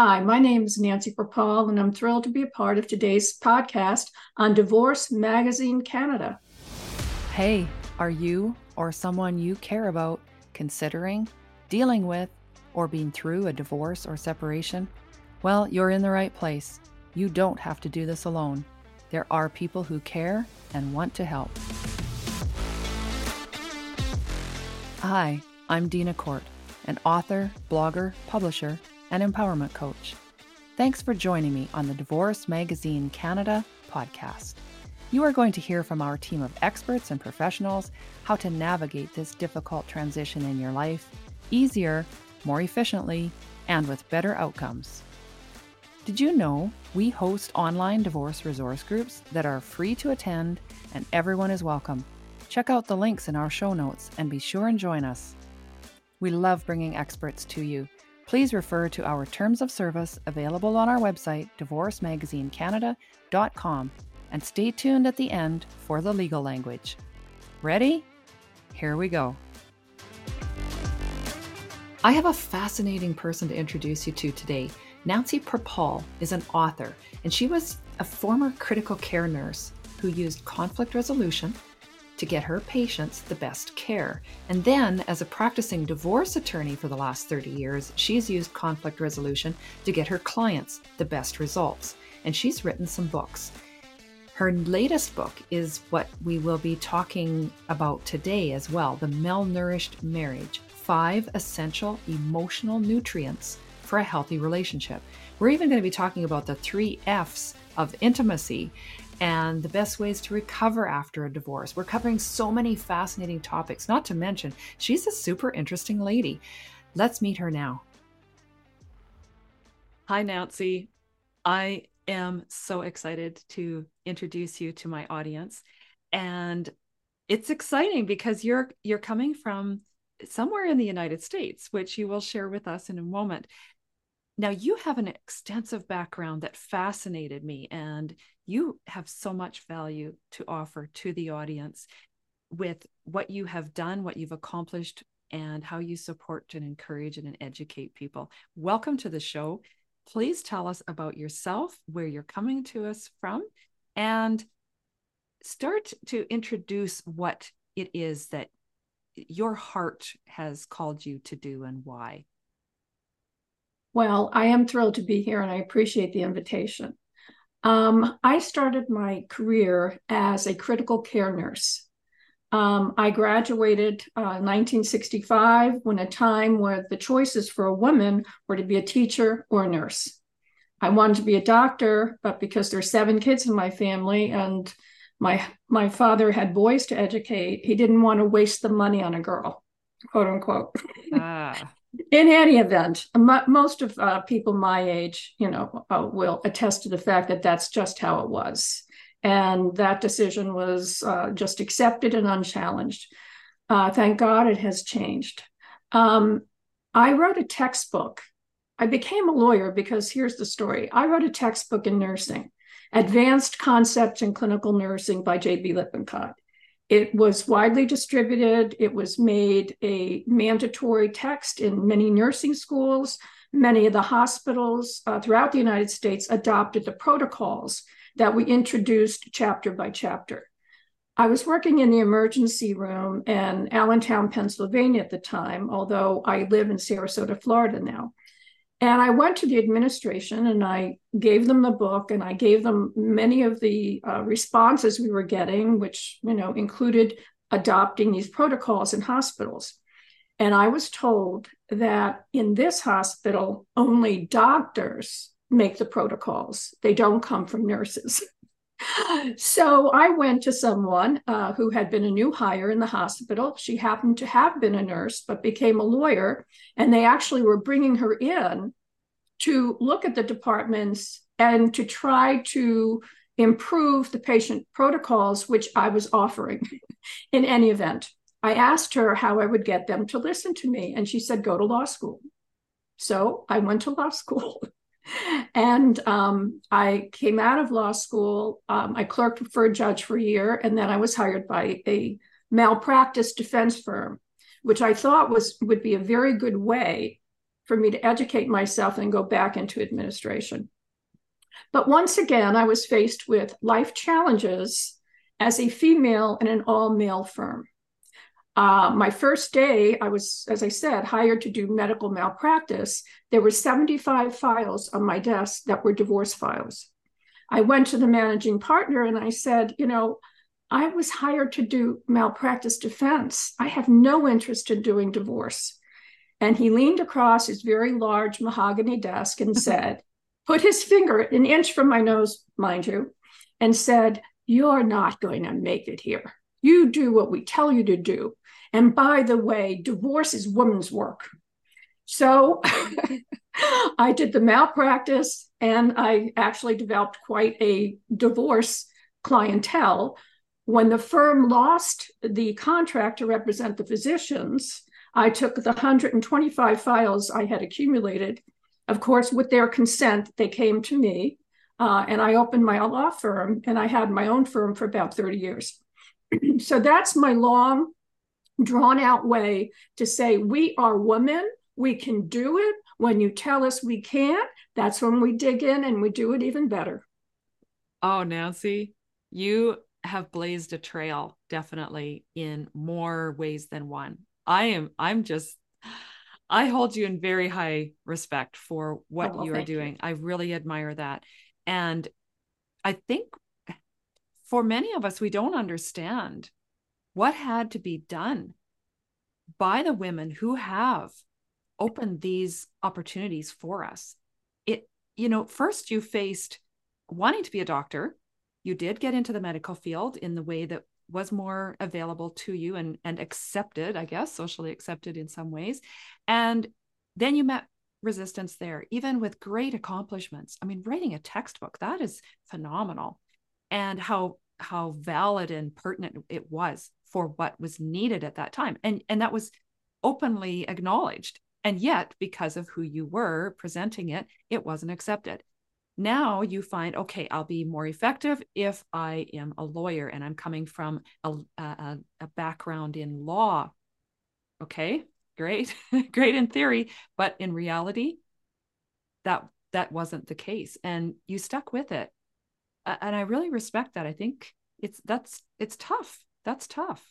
Hi, my name is Nancy Perpall, and I'm thrilled to be a part of today's podcast on Divorce Magazine Canada. Hey, are you or someone you care about considering, dealing with, or being through a divorce or separation? Well, you're in the right place. You don't have to do this alone. There are people who care and want to help. Hi, I'm Dina Court, an author, blogger, publisher, and empowerment coach. Thanks for joining me on the Divorce Magazine Canada podcast. You are going to hear from our team of experts and professionals how to navigate this difficult transition in your life easier, more efficiently, and with better outcomes. Did you know we host online divorce resource groups that are free to attend and everyone is welcome? Check out the links in our show notes and be sure and join us. We love bringing experts to you Please refer to our terms of service available on our website, divorcemagazinecanada.com, and stay tuned at the end for the legal language. Ready? Here we go. I have a fascinating person to introduce you to today. Nancy Perpall is an author, and she was a former critical care nurse who used conflict resolution to get her patients the best care. And then, as a practicing divorce attorney for the last 30 years, she's used conflict resolution to get her clients the best results. And she's written some books. Her latest book is what we will be talking about today as well The Malnourished Marriage Five Essential Emotional Nutrients for a Healthy Relationship. We're even going to be talking about the three F's of intimacy and the best ways to recover after a divorce. We're covering so many fascinating topics, not to mention, she's a super interesting lady. Let's meet her now. Hi, Nancy. I am so excited to introduce you to my audience. And it's exciting because you're you're coming from somewhere in the United States, which you will share with us in a moment. Now, you have an extensive background that fascinated me, and you have so much value to offer to the audience with what you have done, what you've accomplished, and how you support and encourage and educate people. Welcome to the show. Please tell us about yourself, where you're coming to us from, and start to introduce what it is that your heart has called you to do and why. Well, I am thrilled to be here and I appreciate the invitation. Um, I started my career as a critical care nurse. Um, I graduated uh, 1965 when a time where the choices for a woman were to be a teacher or a nurse. I wanted to be a doctor, but because there there's seven kids in my family and my my father had boys to educate, he didn't want to waste the money on a girl, quote unquote. Ah in any event, most of uh, people my age, you know, uh, will attest to the fact that that's just how it was, and that decision was uh, just accepted and unchallenged. Uh, thank God it has changed. Um, I wrote a textbook. I became a lawyer because here's the story. I wrote a textbook in nursing, Advanced Concepts in Clinical Nursing by J.B. Lippincott. It was widely distributed. It was made a mandatory text in many nursing schools. Many of the hospitals uh, throughout the United States adopted the protocols that we introduced chapter by chapter. I was working in the emergency room in Allentown, Pennsylvania at the time, although I live in Sarasota, Florida now. And I went to the administration and I gave them the book and I gave them many of the uh, responses we were getting, which you know included adopting these protocols in hospitals. And I was told that in this hospital, only doctors make the protocols. They don't come from nurses. so I went to someone uh, who had been a new hire in the hospital. She happened to have been a nurse, but became a lawyer. And they actually were bringing her in to look at the departments and to try to improve the patient protocols, which I was offering in any event. I asked her how I would get them to listen to me, and she said, Go to law school. So I went to law school. and um, I came out of law school. Um, I clerked for a judge for a year, and then I was hired by a malpractice defense firm, which I thought was would be a very good way for me to educate myself and go back into administration. But once again, I was faced with life challenges as a female in an all male firm. Uh, my first day, I was, as I said, hired to do medical malpractice. There were 75 files on my desk that were divorce files. I went to the managing partner and I said, you know, I was hired to do malpractice defense. I have no interest in doing divorce. And he leaned across his very large mahogany desk and said, put his finger an inch from my nose, mind you, and said, You're not going to make it here. You do what we tell you to do. And by the way, divorce is woman's work. So I did the malpractice and I actually developed quite a divorce clientele. When the firm lost the contract to represent the physicians, I took the 125 files I had accumulated. Of course, with their consent, they came to me uh, and I opened my law firm and I had my own firm for about 30 years. so that's my long, drawn out way to say we are women, we can do it. When you tell us we can't, that's when we dig in and we do it even better. Oh, Nancy, you have blazed a trail definitely in more ways than one. I am I'm just I hold you in very high respect for what oh, well, you are doing. You. I really admire that. And I think for many of us we don't understand what had to be done by the women who have opened these opportunities for us. It you know, first you faced wanting to be a doctor. You did get into the medical field in the way that was more available to you and and accepted i guess socially accepted in some ways and then you met resistance there even with great accomplishments i mean writing a textbook that is phenomenal and how how valid and pertinent it was for what was needed at that time. And and that was openly acknowledged. And yet because of who you were presenting it it wasn't accepted. Now you find okay i'll be more effective if i am a lawyer and i'm coming from a, a, a background in law. Okay great great in theory but in reality that that wasn't the case. And you stuck with it. And i really respect that. I think it's that's it's tough that's tough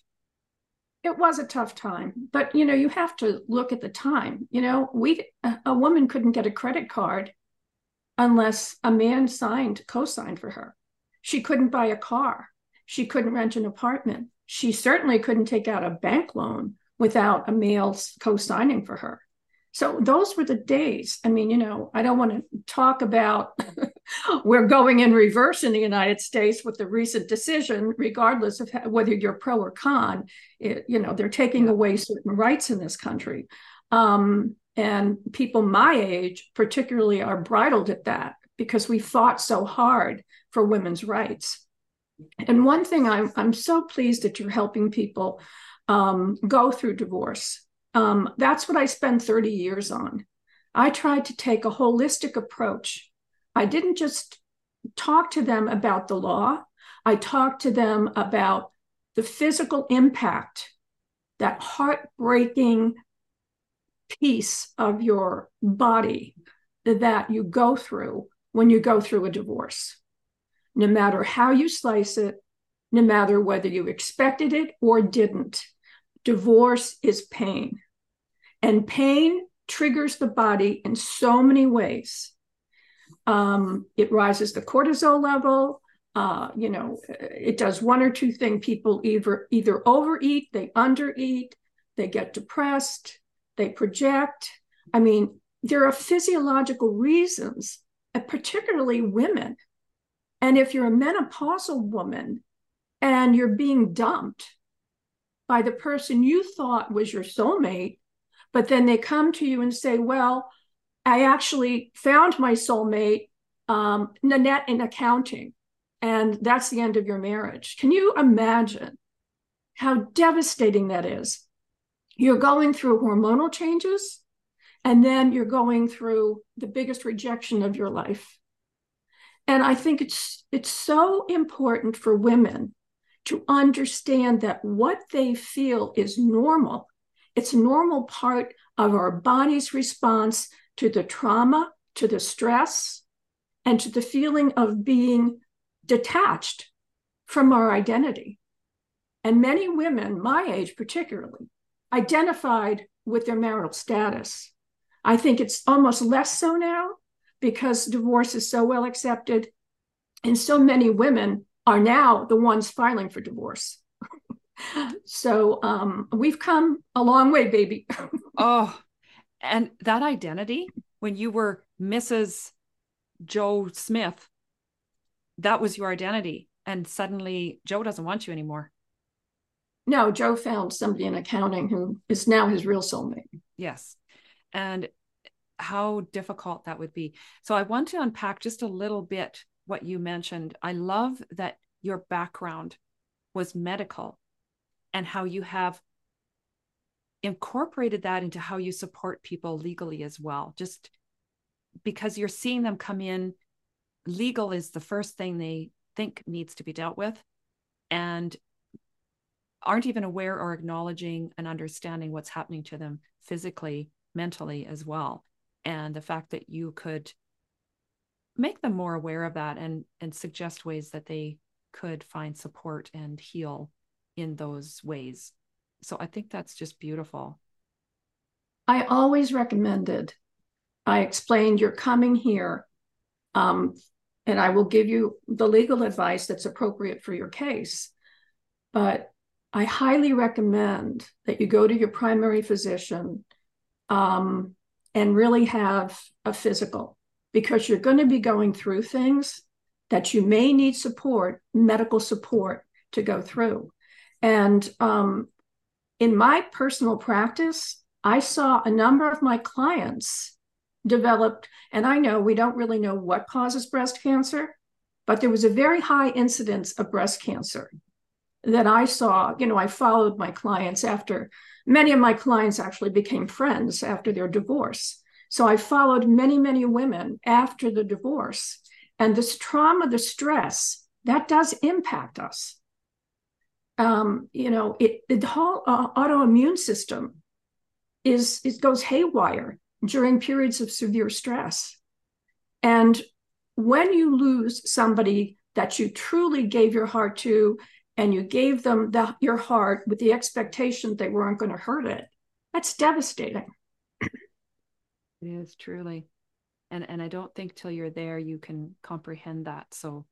it was a tough time but you know you have to look at the time you know we a woman couldn't get a credit card unless a man signed, co signed for her. She couldn't buy a car. She couldn't rent an apartment. She certainly couldn't take out a bank loan without a male co signing for her. So those were the days. I mean, you know, I don't want to talk about we're going in reverse in the United States with the recent decision, regardless of whether you're pro or con. It, you know, they're taking away certain rights in this country. Um, and people my age, particularly, are bridled at that because we fought so hard for women's rights. And one thing I'm, I'm so pleased that you're helping people um, go through divorce. Um, that's what I spent 30 years on. I tried to take a holistic approach. I didn't just talk to them about the law, I talked to them about the physical impact, that heartbreaking piece of your body that you go through when you go through a divorce. No matter how you slice it, no matter whether you expected it or didn't, divorce is pain. And pain triggers the body in so many ways. Um, it rises the cortisol level. Uh, you know, it does one or two things. People either either overeat, they undereat, they get depressed, they project. I mean, there are physiological reasons, uh, particularly women. And if you're a menopausal woman and you're being dumped by the person you thought was your soulmate, but then they come to you and say, Well, I actually found my soulmate, um, Nanette in accounting, and that's the end of your marriage. Can you imagine how devastating that is? you're going through hormonal changes and then you're going through the biggest rejection of your life and i think it's it's so important for women to understand that what they feel is normal it's a normal part of our body's response to the trauma, to the stress, and to the feeling of being detached from our identity. And many women, my age particularly, identified with their marital status. I think it's almost less so now because divorce is so well accepted. And so many women are now the ones filing for divorce. so um, we've come a long way, baby. oh, and that identity, when you were Mrs. Joe Smith, that was your identity. And suddenly Joe doesn't want you anymore. No, Joe found somebody in accounting who is now his real soulmate. Yes. And how difficult that would be. So I want to unpack just a little bit what you mentioned. I love that your background was medical and how you have incorporated that into how you support people legally as well. Just because you're seeing them come in, legal is the first thing they think needs to be dealt with. And aren't even aware or acknowledging and understanding what's happening to them physically, mentally as well. And the fact that you could make them more aware of that and and suggest ways that they could find support and heal in those ways. So I think that's just beautiful. I always recommended. I explained you're coming here, um, and I will give you the legal advice that's appropriate for your case. But I highly recommend that you go to your primary physician um, and really have a physical because you're going to be going through things that you may need support, medical support to go through. And um, in my personal practice, I saw a number of my clients developed, and I know we don't really know what causes breast cancer, but there was a very high incidence of breast cancer that I saw, you know, I followed my clients after many of my clients actually became friends after their divorce. So I followed many, many women after the divorce. And this trauma, the stress, that does impact us. Um, you know, it, the whole uh, autoimmune system is it goes haywire during periods of severe stress. And when you lose somebody that you truly gave your heart to and you gave them the, your heart with the expectation they weren't going to hurt it, that's devastating. it is truly. And, and I don't think till you're there you can comprehend that. So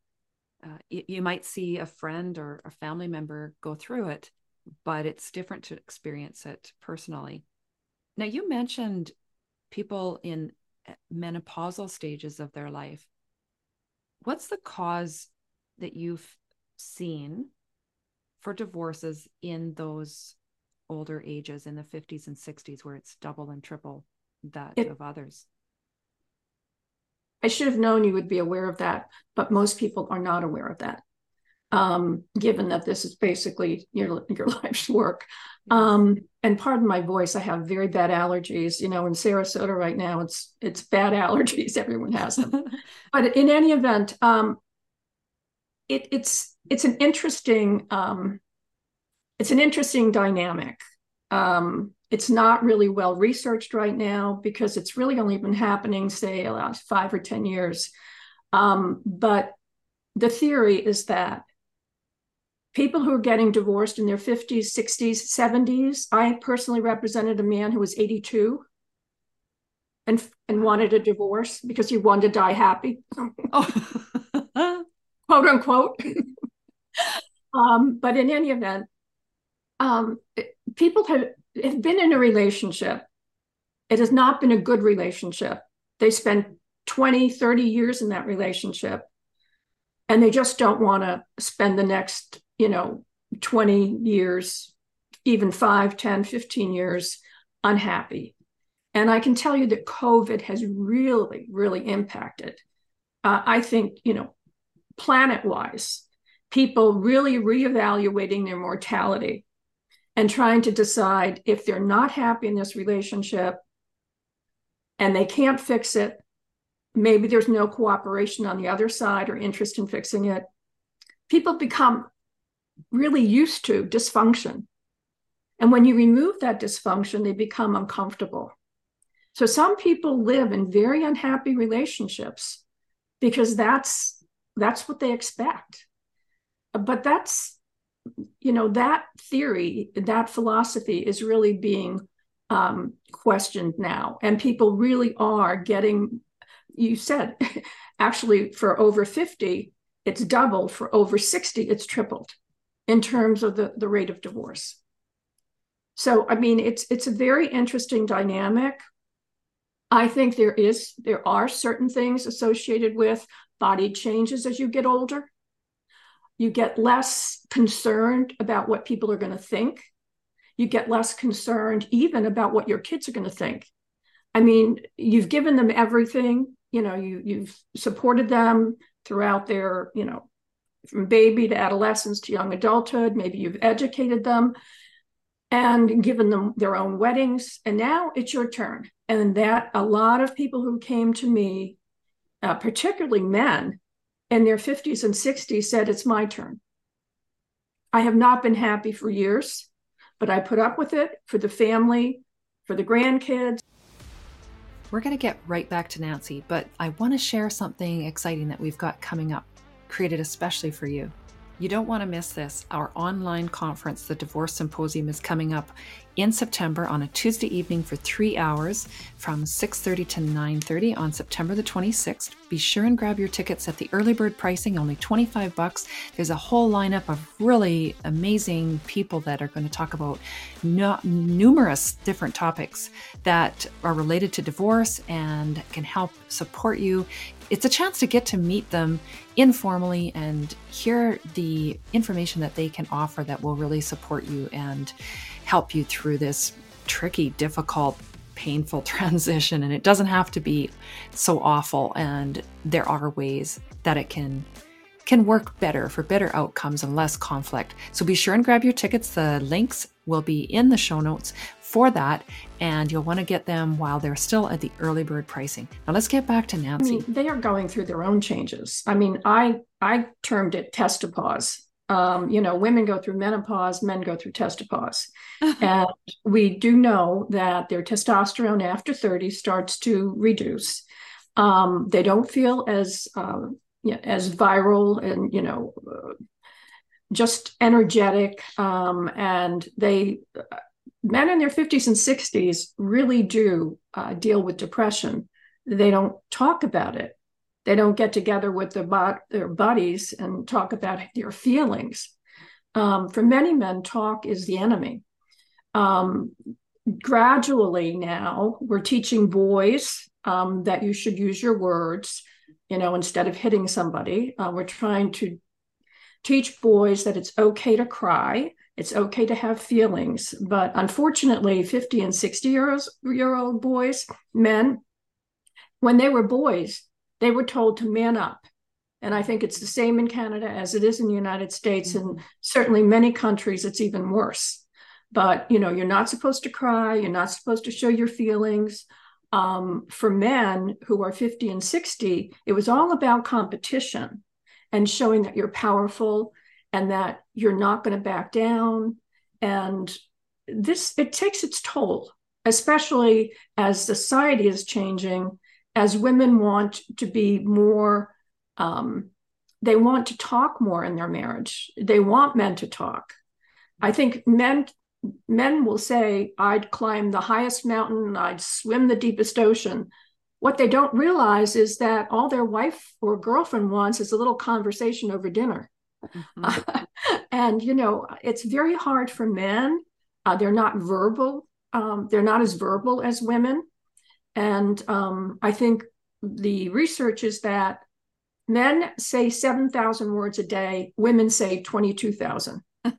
uh, you, you might see a friend or a family member go through it, but it's different to experience it personally. Now, you mentioned people in uh, menopausal stages of their life. What's the cause that you've seen for divorces in those older ages in the 50s and 60s where it's double and triple that it, of others i should have known you would be aware of that but most people are not aware of that um, given that this is basically your, your life's work. Um, and pardon my voice i have very bad allergies. You know in sarasota right now it's it's bad allergies. Everyone has them. But in any event um, it, it's it's an interesting um, it's an interesting dynamic. Um, it's not really well researched right now because it's really only been happening, say, last five or ten years. Um, but the theory is that people who are getting divorced in their 50s, 60s, 70s. I personally represented a man who was 82 and and wanted a divorce because he wanted to die happy. oh. Quote unquote. Um, but in any event, um, people have, have been in a relationship. It has not been a good relationship. They spend 20, 30 years in that relationship, and they just don't want to spend the next, you know, 20 years, even 5, 10, 15 years unhappy. And I can tell you that COVID has really, really impacted. Uh, I think, you know, planet wise, people really reevaluating their mortality and trying to decide if they're not happy in this relationship and they can't fix it, maybe there's no cooperation on the other side or interest in fixing it. People become really used to dysfunction. And when you remove that dysfunction, they become uncomfortable. So some people live in very unhappy relationships because that's that's what they expect. But that's you know that theory, that philosophy is really being um, questioned now, and people really are getting. You said actually for over fifty, it's doubled. For over sixty, it's tripled in terms of the, the rate of divorce. So I mean, it's it's a very interesting dynamic. I think there is there are certain things associated with body changes as you get older. You get less concerned about what people are going to think. You get less concerned even about what your kids are going to think. I mean, you've given them everything. You know, you you've supported them throughout their, you know, from baby to adolescence to young adulthood. Maybe you've educated them and given them their own weddings. And now it's your turn. And that a lot of people who came to me, uh, particularly men in their 50s and 60s, said, It's my turn. I have not been happy for years, but I put up with it for the family, for the grandkids. We're going to get right back to Nancy, but I want to share something exciting that we've got coming up, created especially for you. You don't want to miss this. Our online conference, the Divorce Symposium, is coming up in September on a Tuesday evening for three hours from 6.30 to 9.30 on September the 26th. Be sure and grab your tickets at the early bird pricing, only 25 bucks. There's a whole lineup of really amazing people that are going to talk about no, numerous different topics that are related to divorce and can help support you it's a chance to get to meet them informally and hear the information that they can offer that will really support you and help you through this tricky, difficult, painful transition. And it doesn't have to be so awful. And there are ways that it can can work better for better outcomes and less conflict. So be sure and grab your tickets. The links will be in the show notes for that, and you'll want to get them while they're still at the early bird pricing. Now let's get back to Nancy. I mean, they are going through their own changes. I mean, I I termed it testopause. Um, you know, women go through menopause, men go through testopause. and we do know that their testosterone after 30 starts to reduce. Um, they don't feel as uh, yeah, as viral and you know uh, just energetic um, and they men in their 50s and 60s really do uh, deal with depression. They don't talk about it. They don't get together with their, bo- their buddies and talk about their feelings. Um, for many men, talk is the enemy. Um, gradually now, we're teaching boys um, that you should use your words, you know, instead of hitting somebody. Uh, we're trying to teach boys that it's okay to cry it's okay to have feelings, but unfortunately, 50 and 60 year, year old boys, men, when they were boys, they were told to man up. And I think it's the same in Canada as it is in the United States. Mm-hmm. And certainly many countries, it's even worse. But, you know, you're not supposed to cry. You're not supposed to show your feelings. Um, for men who are 50 and 60, it was all about competition and showing that you're powerful and that you're not going to back down. And this, it takes its toll, especially as society is changing, as women want to be more, um, they want to talk more in their marriage. They want men to talk. I think men men will say, I'd climb the highest mountain, I'd swim the deepest ocean. What they don't realize is that all their wife or girlfriend wants is a little conversation over dinner. Mm-hmm. and, you know, it's very hard for men. Uh, they're not verbal, um, they're not as verbal as women. And um, I think the research is that men say 7,000 words a day, women say 22,000.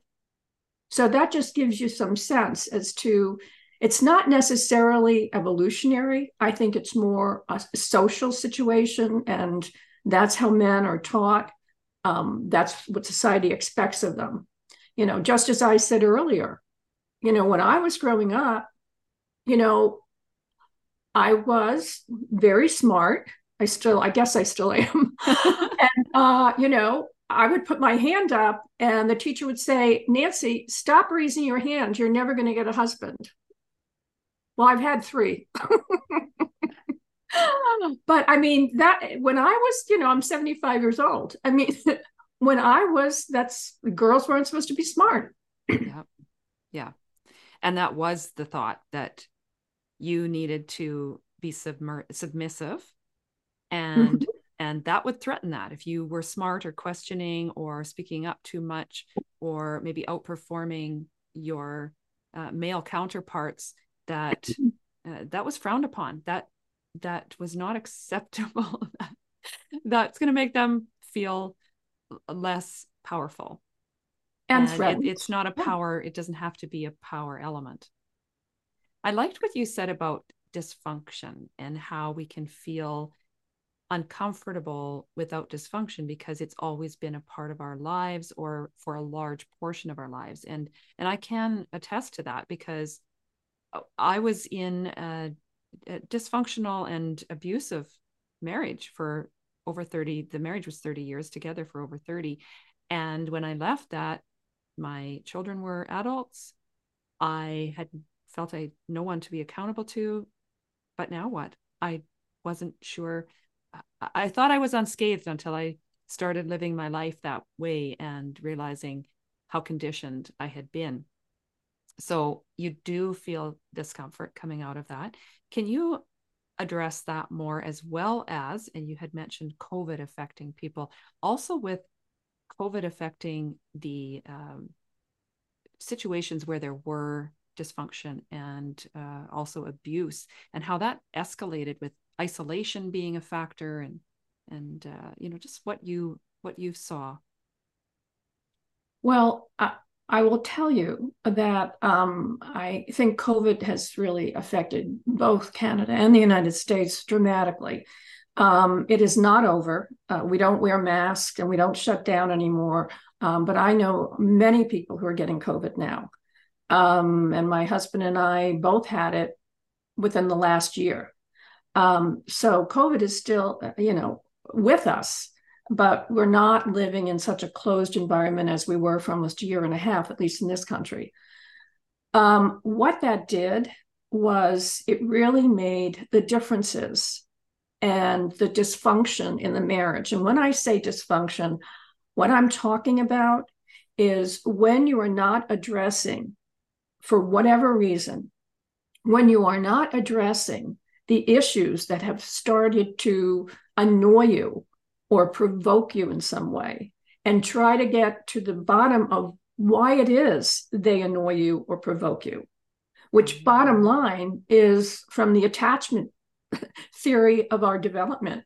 so that just gives you some sense as to it's not necessarily evolutionary. I think it's more a social situation, and that's how men are taught. Um, that's what society expects of them. You know, just as I said earlier, you know, when I was growing up, you know, I was very smart. I still, I guess I still am. and, uh, you know, I would put my hand up, and the teacher would say, Nancy, stop raising your hand. You're never going to get a husband. Well, I've had three. but I mean, that when I was, you know, I'm 75 years old. I mean, when I was, that's girls weren't supposed to be smart. yeah. Yeah. And that was the thought that you needed to be submer- submissive and mm-hmm. and that would threaten that if you were smart or questioning or speaking up too much or maybe outperforming your uh, male counterparts that uh, that was frowned upon that that was not acceptable that's going to make them feel less powerful. And, and it, it's not a power it doesn't have to be a power element. I liked what you said about dysfunction and how we can feel uncomfortable without dysfunction because it's always been a part of our lives or for a large portion of our lives. And and i can attest to that because uh, i was in a, a Uh, dysfunctional and abusive marriage for over 30 the marriage was 30 years together for over 30 and when i left that my children were adults. I had felt i no one to be accountable to. But now what? I wasn't sure. I thought I was unscathed until I started living my life that way and realizing how conditioned I had been. So you do feel discomfort coming out of that. Can you address that more as well as, and you had mentioned COVID affecting people, also with COVID affecting the um, situations where there were dysfunction and uh, also abuse, and how that escalated with isolation being a factor and and uh, you know just what you what you saw well I, I will tell you that um, i think covid has really affected both canada and the united states dramatically. Um, it is not over. Uh, we don't wear masks and we don't shut down anymore. Um, but i know many people who are getting covid now. Um, and my husband and i both had it within the last year. Um, so COVID is still, uh, you know, with us, but we're not living in such a closed environment as we were for almost a year and a half, at least in this country. Um, what that did was it really made the differences and the dysfunction in the marriage. And when I say dysfunction, what I'm talking about is when you are not addressing, for whatever reason, when you are not addressing the issues that have started to annoy you or provoke you in some way and try to get to the bottom of why it is they annoy you or provoke you, which mm-hmm. bottom line is from the attachment theory of our development.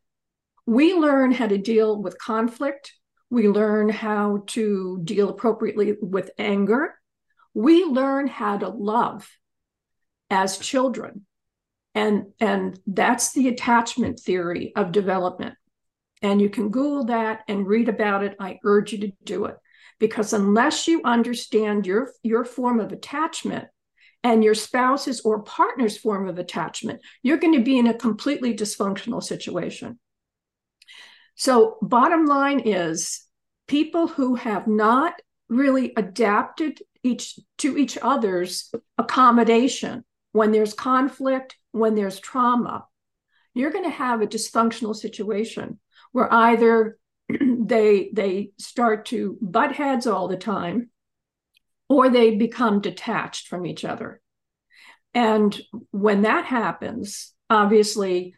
We learn how to deal with conflict. We learn how to deal appropriately with anger. We learn how to love as children and and that's the attachment theory of development and you can google that and read about it. I urge you to do it. Because unless you understand your your form of attachment and your spouse's or partner's form of attachment you're going to be in a completely dysfunctional situation. So bottom line is people who have not really adapted each to each other's accommodation when there's conflict when there's trauma, you're going to have a dysfunctional situation where either they they start to butt heads all the time or they become detached from each other. And when that happens, obviously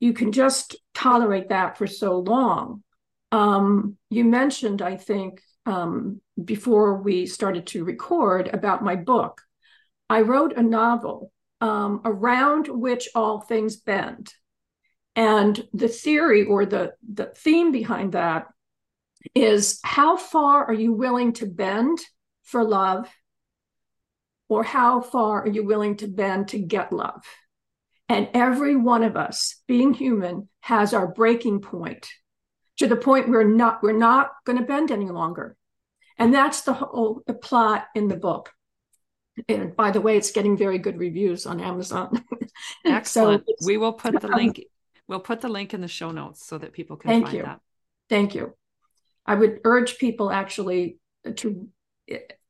you can just tolerate that for so long. Um, you mentioned, I think, um, before we started to record about my book. I wrote a novel um, around which all things bend. And the theory or the, the theme behind that is how far are you willing to bend for love? Or how far are you willing to bend to get love? And every one of us, being human, has our breaking point to the point where not we're not going to bend any longer. And that's the whole plot in the book. And by the way, it's getting very good reviews on Amazon. Excellent. so we will put the um, link. We'll put the link in the show notes so that people can thank find you. that. Thank you. I would urge people actually to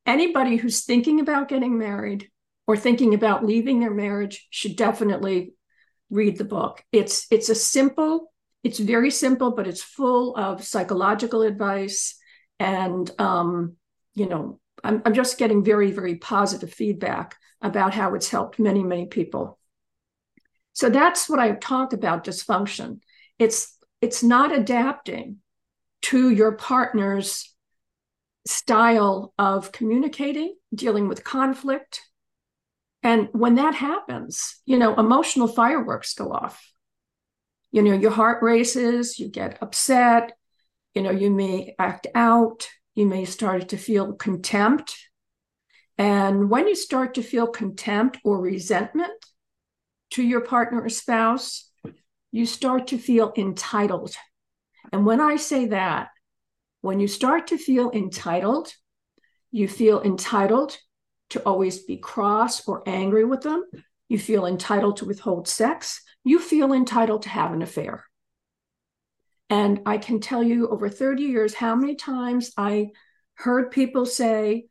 anybody who's thinking about getting married or thinking about leaving their marriage should definitely read the book. It's it's a simple, it's very simple, but it's full of psychological advice and um, you know, I'm, I'm just getting very, very positive feedback about how it's helped many, many people. So that's what I talk about dysfunction. It's it's not adapting to your partner's style of communicating, dealing with conflict. And when that happens, you know, emotional fireworks go off. You know, your heart races, you get upset, you know, you may act out, you may start to feel contempt. And when you start to feel contempt or resentment to your partner or spouse, you start to feel entitled. And when I say that, when you start to feel entitled, you feel entitled to always be cross or angry with them. You feel entitled to withhold sex. You feel entitled to have an affair. And I can tell you over 30 years how many times I heard people say,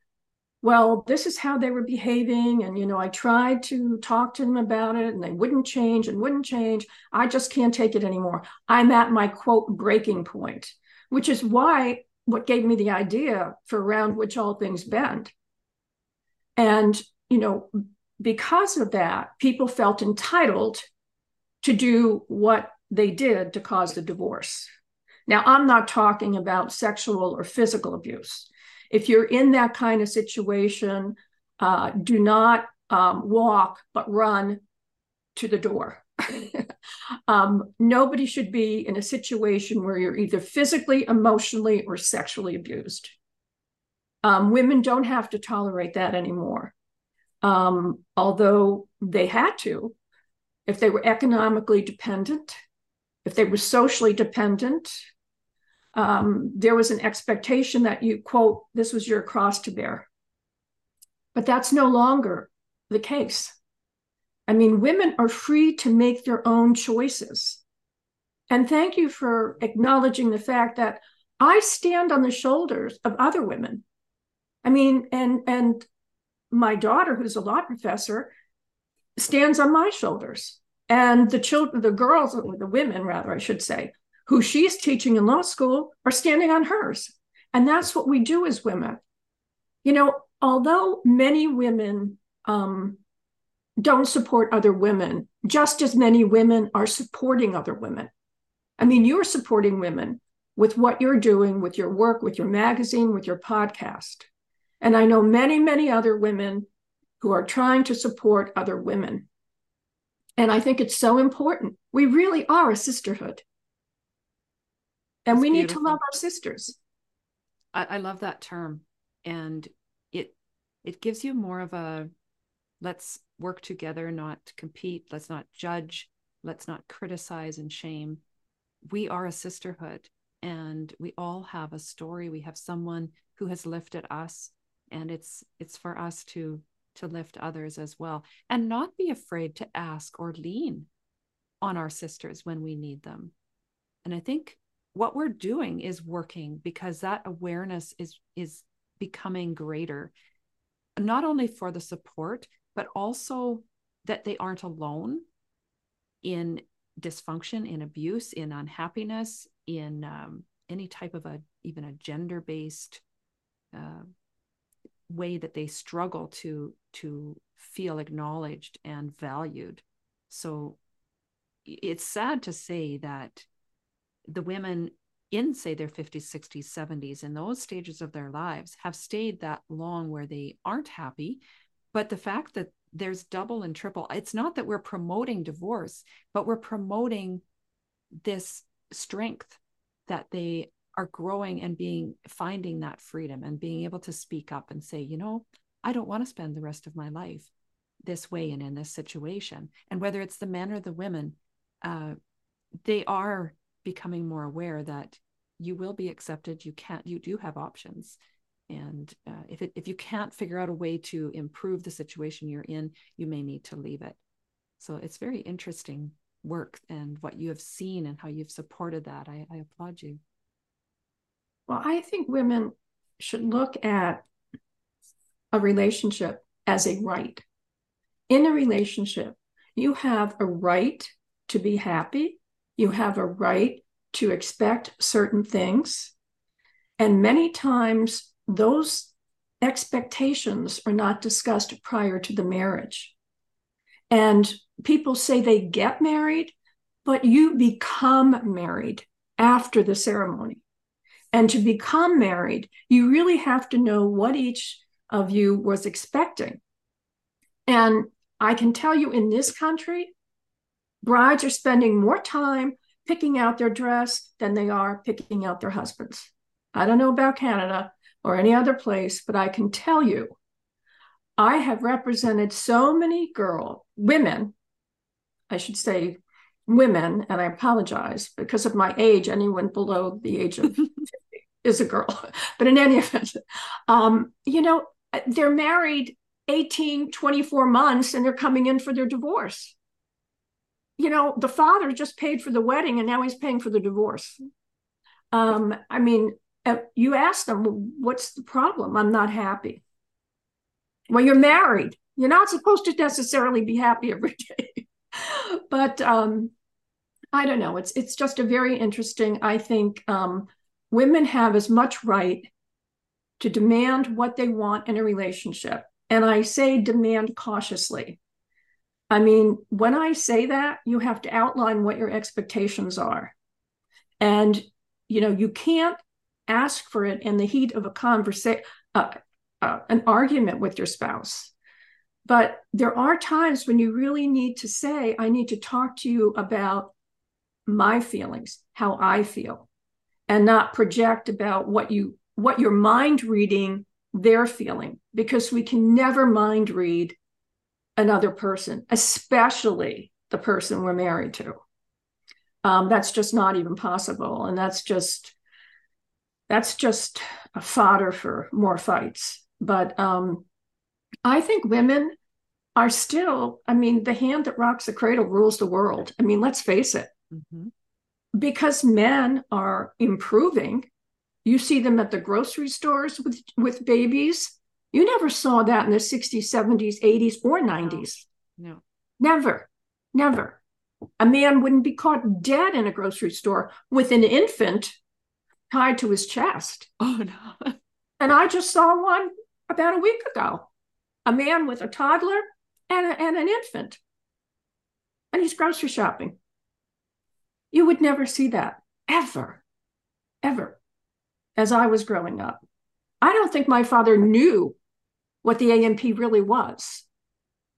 well, this is how they were behaving. And, you know, I tried to talk to them about it and they wouldn't change and wouldn't change. I just can't take it anymore. I'm at my quote breaking point which is why what gave me the idea for around which all things bend. And, you know, because of that, people felt entitled to do what they did to cause the divorce. Now, I'm not talking about sexual or physical abuse. If you're in that kind of situation, uh, do not um, walk, but run to the door. um, nobody should be in a situation where you're either physically, emotionally, or sexually abused. Um, women don't have to tolerate that anymore. Um, although they had to, if they were economically dependent, if they were socially dependent, um, there was an expectation that you, quote, this was your cross to bear. But that's no longer the case. I mean, women are free to make their own choices. And thank you for acknowledging the fact that I stand on the shoulders of other women. I mean, and and my daughter, who's a law professor, stands on my shoulders. And the children, the girls, or the women, rather, I should say, who she's teaching in law school are standing on hers. And that's what we do as women. You know, although many women um, don't support other women, just as many women are supporting other women. I mean, you're supporting women with what you're doing, with your work, with your magazine, with your podcast. And I know many, many other women who are trying to support other women. And I think it's so important. We really are a sisterhood. And we beautiful. need to love our sisters. I, I love that term. And it it gives you more of a let's work together, not compete. Let's not judge. Let's not criticize and shame. We are a sisterhood and we all have a story. We have someone who has lifted us and it's it's for us to to lift others as well and not be afraid to ask or lean on our sisters when we need them. And I think what we're doing is working because that awareness is is becoming greater not only for the support but also that they aren't alone in dysfunction, in abuse, in unhappiness, in um, any type of a even a gender based uh, way that they struggle to to feel acknowledged and valued. So it's sad to say that the women in say their 50s 60s 70s in those stages of their lives have stayed that long where they aren't happy. But the fact that there's double and triple it's not that we're promoting divorce but we're promoting this strength that they are growing and being finding that freedom and being able to speak up and say you know i don't want to spend the rest of my life this way and in this situation. And whether it's the men or the women uh, they are becoming more aware that you will be accepted you can't you do have options. And uh, if it if you can't figure out a way to improve the situation you're in you may need to leave it. So it's very interesting work and what you have seen and how you've supported that. I, I applaud you. Well, I think women should look at a relationship as a right. In a relationship, you have a right to be happy, you have a right to expect certain things. And many times, those expectations are not discussed prior to the marriage. And people say they get married, but you become married after the ceremony. And to become married, you really have to know what each of you was expecting. And I can tell you in this country, brides are spending more time picking out their dress than they are picking out their husbands. I don't know about Canada or any other place, but I can tell you, I have represented so many girl women, I should say women, and I apologize because of my age, anyone below the age of 50 is a girl. But in any event, um, you know, they're married 18, 24 months and they're coming in for their divorce. You know, the father just paid for the wedding and now he's paying for the divorce. Um, I mean, uh, you ask them, what's the problem? I'm not happy. Well, you're married. You're not supposed to necessarily be happy every day. but um, I don't know. It's it's just a very interesting. I think um, women have as much right to demand what they want in a relationship, and I say demand cautiously. I mean, when I say that, you have to outline what your expectations are, and you know you can't ask for it in the heat of a conversation, uh, uh, an argument with your spouse. But there are times when you really need to say, I need to talk to you about my feelings, how I feel, and not project about what you what your mind reading they're feeling because we can never mind read another person, especially the person we're married to. Um, that's just not even possible, and that's just that's just a fodder for more fights. But um, I think women are still, I mean, the hand that rocks the cradle rules the world. I mean, let's face it. Mm-hmm. Because men are improving, you see them at the grocery stores with, with babies. You never saw that in the 60s, 70s, 80s, or 90s. No. Never, never. A man wouldn't be caught dead in a grocery store with an infant tied to his chest. Oh, no. and I just saw one about a week ago a man with a toddler and, a, and an infant. And he's grocery shopping. You would never see that ever, ever, as I was growing up. I don't think my father knew what the A&P really was.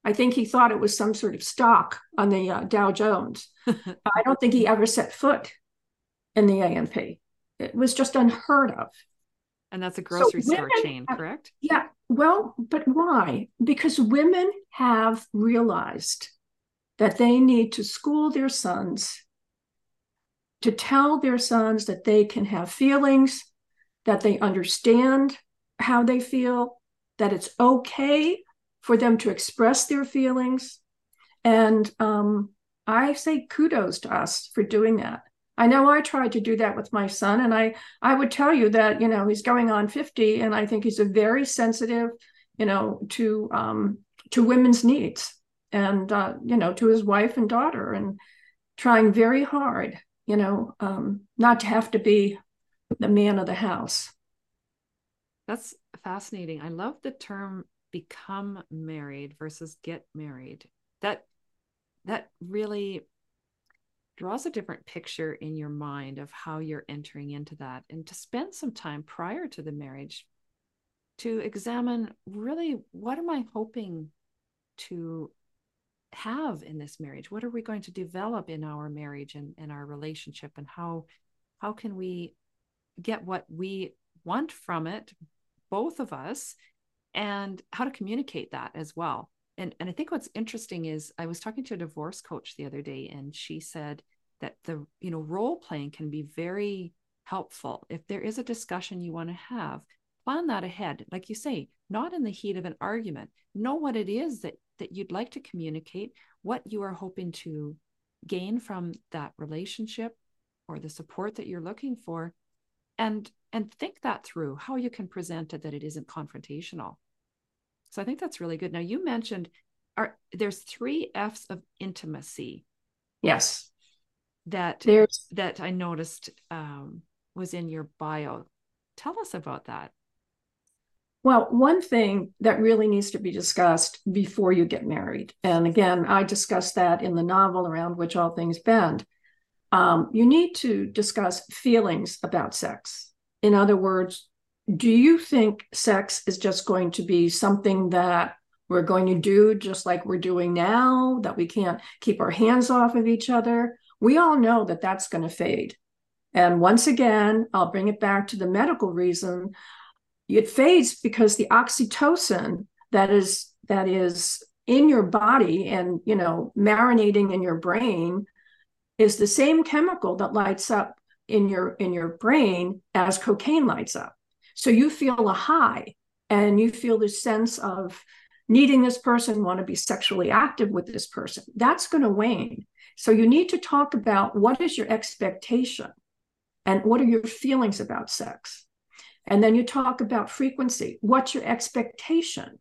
I think he thought it was some sort of stock on the uh, Dow Jones. I don't think he ever set foot in the A&P. It was just unheard of. And that's a grocery so store chain, correct? Yeah. Well, but why? Because women have realized that they need to school their sons to tell their sons that they can have feelings, that they understand how they feel, that it's okay for them to express their feelings. And um, I say kudos to us for doing that. I know I tried to do that with my son, and I I would tell you that you know he's going on fifty, and I think he's a very sensitive, you know, to um, to women's needs, and uh, you know, to his wife and daughter, and trying very hard, you know, um, not to have to be the man of the house. That's fascinating. I love the term "become married" versus "get married." That that really draws a different picture in your mind of how you're entering into that and to spend some time prior to the marriage to examine really what am I hoping to have in this marriage? What are we going to develop in our marriage and, and our relationship? And how how can we get what we want from it, both of us, and how to communicate that as well. And and I think what's interesting is I was talking to a divorce coach the other day and she said that the you know role playing can be very helpful. If there is a discussion you want to have plan that ahead. Like you say not in the heat of an argument. Know what it is that that you'd like to communicate what you are hoping to gain from that relationship or the support that you're looking for and and think that through how you can present it that it isn't confrontational. So I think that's really good. Now you mentioned are there's three F's of intimacy. Yes. That there's that I noticed um, was in your bio. Tell us about that. Well, one thing that really needs to be discussed before you get married, and again, I discussed that in the novel around which all things bend. Um, you need to discuss feelings about sex. In other words, do you think sex is just going to be something that we're going to do just like we're doing now, that we can't keep our hands off of each other? We all know that that's going to fade. And once again, I'll bring it back to the medical reason. It fades because the oxytocin that is that is in your body and you know marinating in your brain is the same chemical that lights up in your in your brain as cocaine lights up so you feel a high and you feel this sense of needing this person, want to be sexually active with this person. That's going to wane. So you need to talk about what is your expectation and what are your feelings about sex. And then you talk about frequency. What's your expectation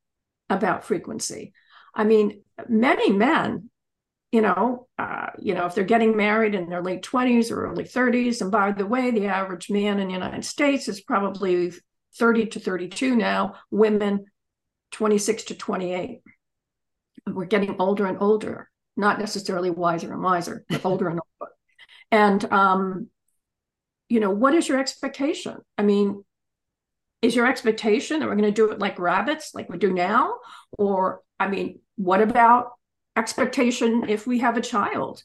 about frequency? I mean, many men, you know, uh, you know, if they're getting married in their late 20s or early 30s, and by the way, the average man in the United States is probably 30 to 32 now, women 26 to 28. We're getting older and older, not necessarily wiser and wiser, but older and older. And, um, you know, what is your expectation? I mean, is your expectation that we're going to do it like rabbits, like we do now? Or, I mean, what about expectation if we have a child?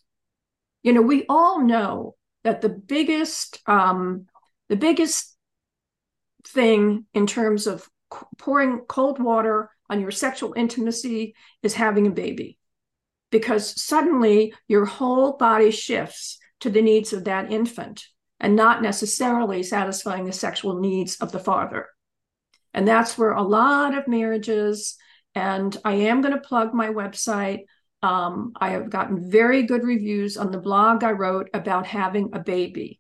You know, we all know that the biggest, um, the biggest thing in terms of pouring cold water on your sexual intimacy is having a baby because suddenly your whole body shifts to the needs of that infant and not necessarily satisfying the sexual needs of the father. And that's where a lot of marriages, and I am going to plug my website. Um, I have gotten very good reviews on the blog I wrote about having a baby.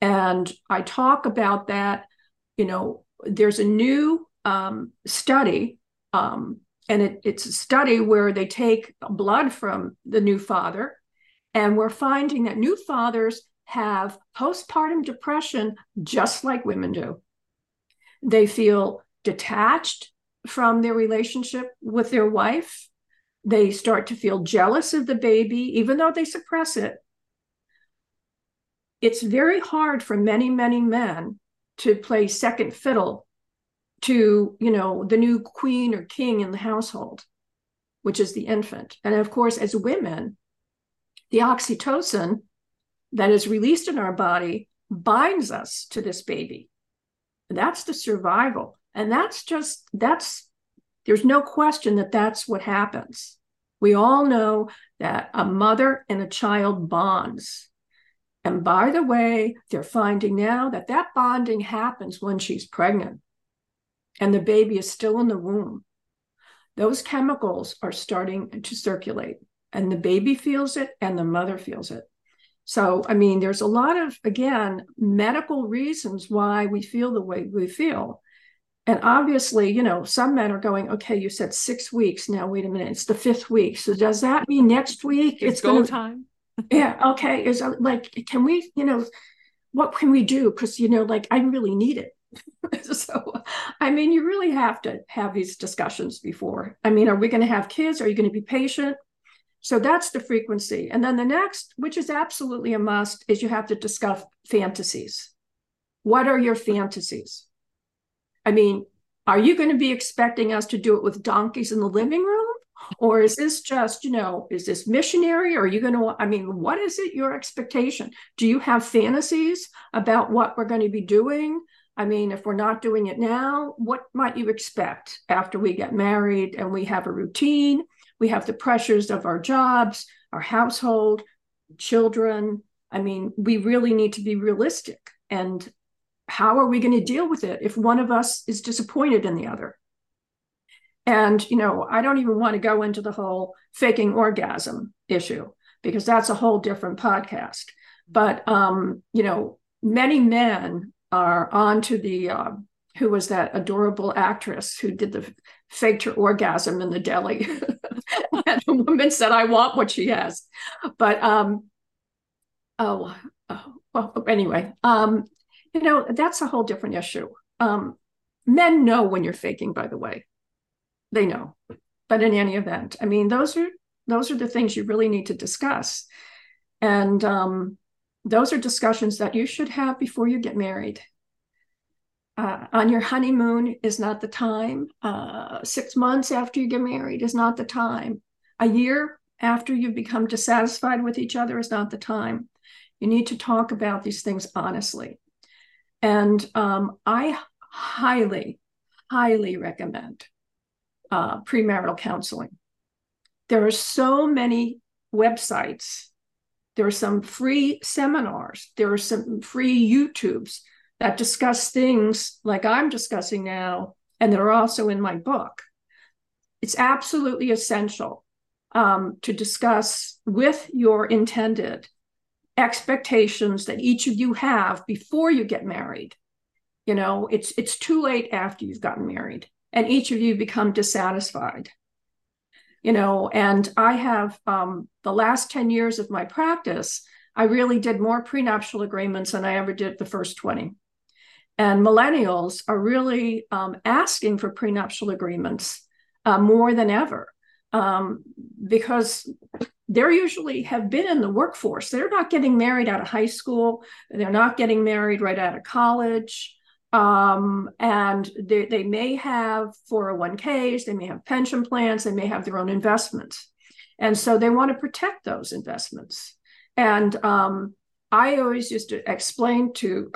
And I talk about that you know, there's a new um, study, um, and it, it's a study where they take blood from the new father, and we're finding that new fathers have postpartum depression just like women do. They feel detached from their relationship with their wife. They start to feel jealous of the baby, even though they suppress it. It's very hard for many, many men to play second fiddle to you know the new queen or king in the household which is the infant. And of course as women the oxytocin that is released in our body binds us to this baby. That's the survival. And that's just that's there's no question that that's what happens we all know that a mother and a child bonds and by the way, they're finding now that that bonding happens when she's pregnant and the baby is still in the womb. Those chemicals are starting to circulate, and the baby feels it and the mother feels it. So, I mean, there's a lot of, again, medical reasons why we feel the way we feel. And obviously, you know, some men are going, okay, you said six weeks. Now, wait a minute, it's the fifth week. So, does that mean next week it's, it's go gonna, time? yeah okay. Is like can we you know what can we do? Because you know like i really need it. So i mean you really have to have these discussions before. I mean are we going to have kids? Are you going to be patient? So that's the frequency. And then the next which is absolutely a must is you have to discuss fantasies. What are your fantasies i mean are you going to be expecting us to do it with donkeys in the living room? Or is this just you know is this missionary? Or are you going to i mean what is it your expectation? Do you have fantasies about what we're going to be doing? I mean if we're not doing it now what might you expect after we get married and we have a routine we have the pressures of our jobs our household children? I mean we really need to be realistic and how are we going to deal with it if one of us is disappointed in the other and, you know, I don't even want to go into the whole faking orgasm issue because that's a whole different podcast. But, um, you know, many men, are on to the uh, who was that adorable actress who did the faked her orgasm in the deli. and the woman said, I want what she has. But um, oh, oh well, anyway, um, you know, that's a whole different issue. Um, men know when you're faking, by the way. They know. But in any event, I mean, those are those are the things you really need to discuss. And um, those are discussions that you should have before you get married. Uh, on your honeymoon is not the time. Uh, six months after you get married is not the time. A year after you've become dissatisfied with each other is not the time. You need to talk about these things honestly. And um, I highly, highly recommend uh, premarital counseling. There are so many websites. There are some free seminars. There are some free YouTubes that discuss things like I'm discussing now, and that are also in my book. It's absolutely essential um, to discuss with your intended expectations that each of you have before you get married. You know, it's it's too late after you've gotten married, and each of you become dissatisfied. You know, and I have um, the last 10 years of my practice, I really did more prenuptial agreements than I ever did the first 20. And millennials are really um, asking for prenuptial agreements uh, more than ever um, because they're usually have been in the workforce. They're not getting married out of high school. They're not getting married right out of college. Um, and they, they may have 401ks, they may have pension plans, they may have their own investments. And so they want to protect those investments. And um, I always used to explain to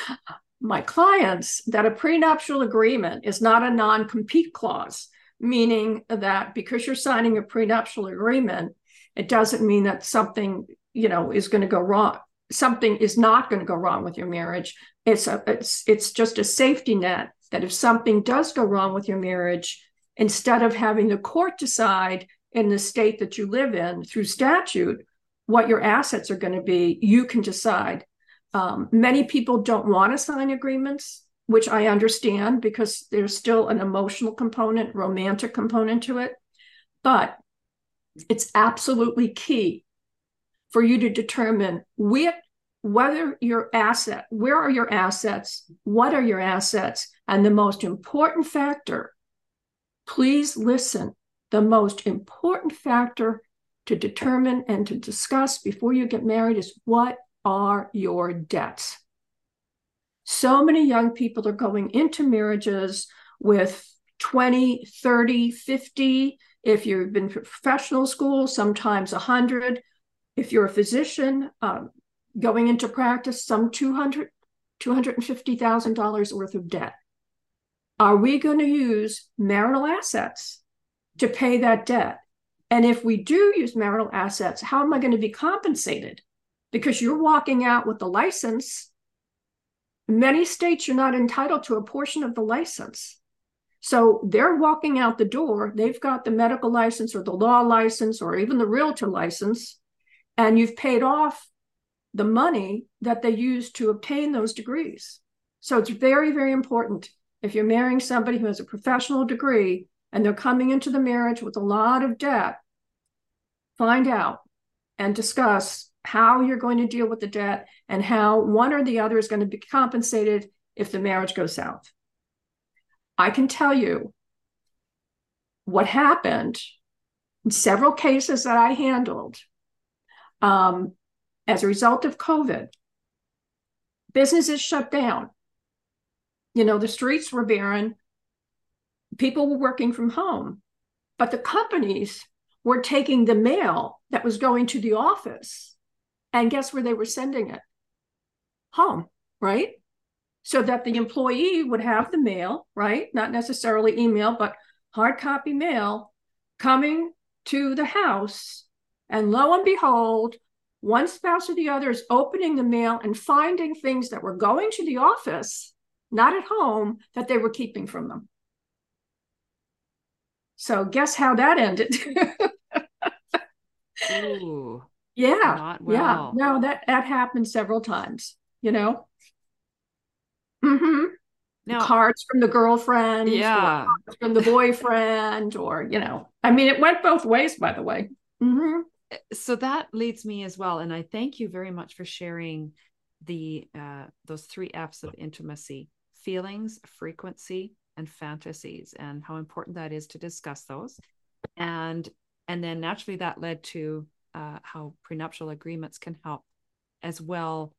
my clients that a prenuptial agreement is not a non compete clause, meaning that because you're signing a prenuptial agreement, it doesn't mean that something you know is going to go wrong. Something is not going to go wrong with your marriage. It's a it's it's just a safety net that if something does go wrong with your marriage instead of having the court decide in the state that you live in through statute what your assets are going to be you can decide. Um, many people don't want to sign agreements which i understand because there's still an emotional component romantic component to it. But it's absolutely key for you to determine which, whether your asset, where are your assets, what are your assets, and the most important factor, please listen. The most important factor to determine and to discuss before you get married is what are your debts? So many young people are going into marriages with 20, 30, 50, if you've been professional school, sometimes 100. If you're a physician um, going into practice, some 200, $250,000 worth of debt. Are we going to use marital assets to pay that debt? And if we do use marital assets, how am I going to be compensated? Because you're walking out with the license. Many states, you're not entitled to a portion of the license. So they're walking out the door, they've got the medical license or the law license or even the realtor license, and you've paid off the money that they used to obtain those degrees. So it's very, very important if you're marrying somebody who has a professional degree and they're coming into the marriage with a lot of debt, find out and discuss how you're going to deal with the debt and how one or the other is going to be compensated if the marriage goes south. I can tell you what happened in several cases that I handled um, as a result of COVID. Businesses shut down. You know, the streets were barren. People were working from home, but the companies were taking the mail that was going to the office. And guess where they were sending it? Home, right? So that the employee would have the mail, right? Not necessarily email, but hard copy mail coming to the house. And lo and behold, one spouse or the other is opening the mail and finding things that were going to the office, not at home, that they were keeping from them. So guess how that ended? Ooh, yeah. Well. Yeah. No, that that happened several times, you know. Mm-hmm. Now, cards from the girlfriend, yeah, from the boyfriend, or you know, I mean, it went both ways, by the way. Mm-hmm. So that leads me as well, and I thank you very much for sharing the uh, those three F's of intimacy: feelings, frequency, and fantasies, and how important that is to discuss those. And and then naturally that led to uh, how prenuptial agreements can help as well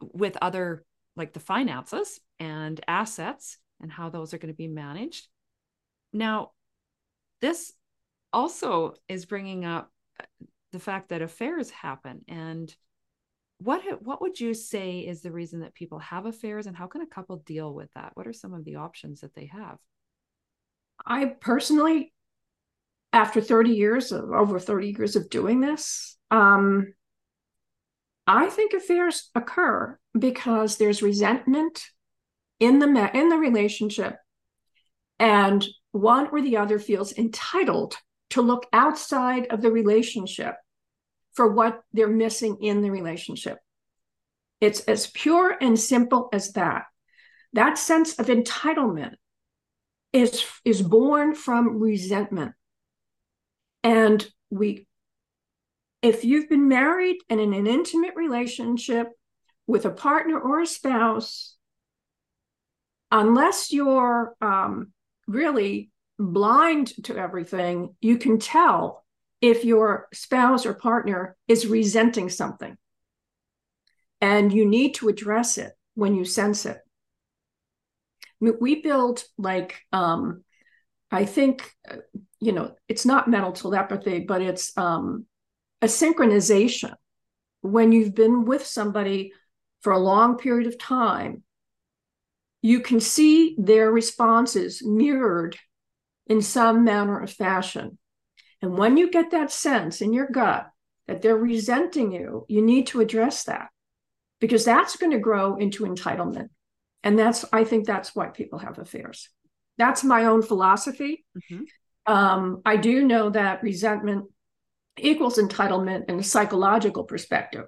with other like the finances and assets and how those are going to be managed. Now, this also is bringing up the fact that affairs happen and what what would you say is the reason that people have affairs and how can a couple deal with that what are some of the options that they have i personally after 30 years of over 30 years of doing this um, i think affairs occur because there's resentment in the in the relationship and one or the other feels entitled to look outside of the relationship for what they're missing in the relationship. It's as pure and simple as that. That sense of entitlement is, is born from resentment. And we, if you've been married and in an intimate relationship with a partner or a spouse, unless you're um, really blind to everything, you can tell if your spouse or partner is resenting something. And you need to address it when you sense it. We build like, um, I think, uh, you know, it's not mental telepathy, but it's um, a synchronization. When you've been with somebody for a long period of time, you can see their responses mirrored in some manner or fashion. And when you get that sense in your gut that they're resenting you, you need to address that because that's going to grow into entitlement. And that's, I think that's why people have affairs. That's my own philosophy. Mm-hmm. Um, I do know that resentment equals entitlement in a psychological perspective.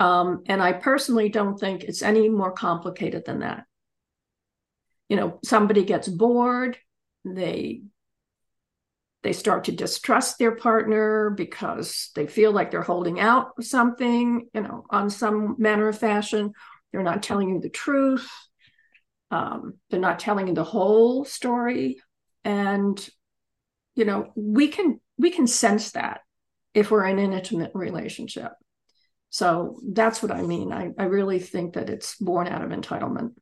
Um, and I personally don't think it's any more complicated than that. You know, somebody gets bored, they they start to distrust their partner because they feel like they're holding out something you know on some manner of fashion they're not telling you the truth um, they're not telling you the whole story and you know we can we can sense that if we're in an intimate relationship. So that's what i mean. I, I really think that it's born out of entitlement.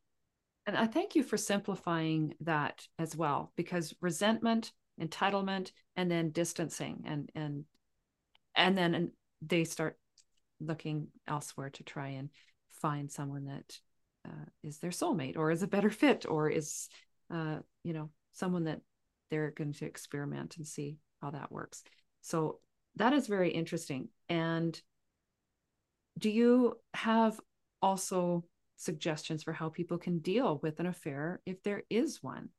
And I thank you for simplifying that as well, because resentment, entitlement, and then distancing, and and and then they start looking elsewhere to try and find someone that uh, is their soulmate or is a better fit or is uh, you know someone that they're going to experiment and see how that works. So that is very interesting. And do you have also suggestions for how people can deal with an affair if there is one?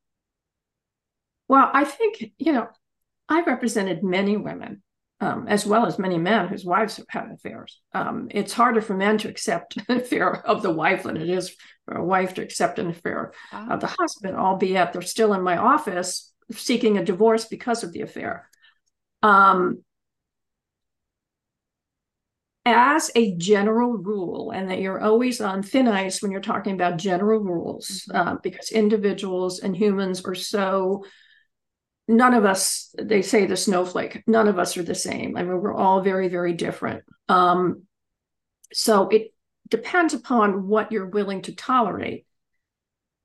Well, I think, you know, I represented many women um, as well as many men whose wives have had affairs. Um, it's harder for men to accept an affair of the wife than it is for a wife to accept an affair of the husband, albeit they're still in my office seeking a divorce because of the affair. Um, as a general rule, and that you're always on thin ice when you're talking about general rules, mm-hmm. uh, because individuals and humans are so. None of us, they say the snowflake, none of us are the same. I mean, we're all very, very different. Um, so it depends upon what you're willing to tolerate.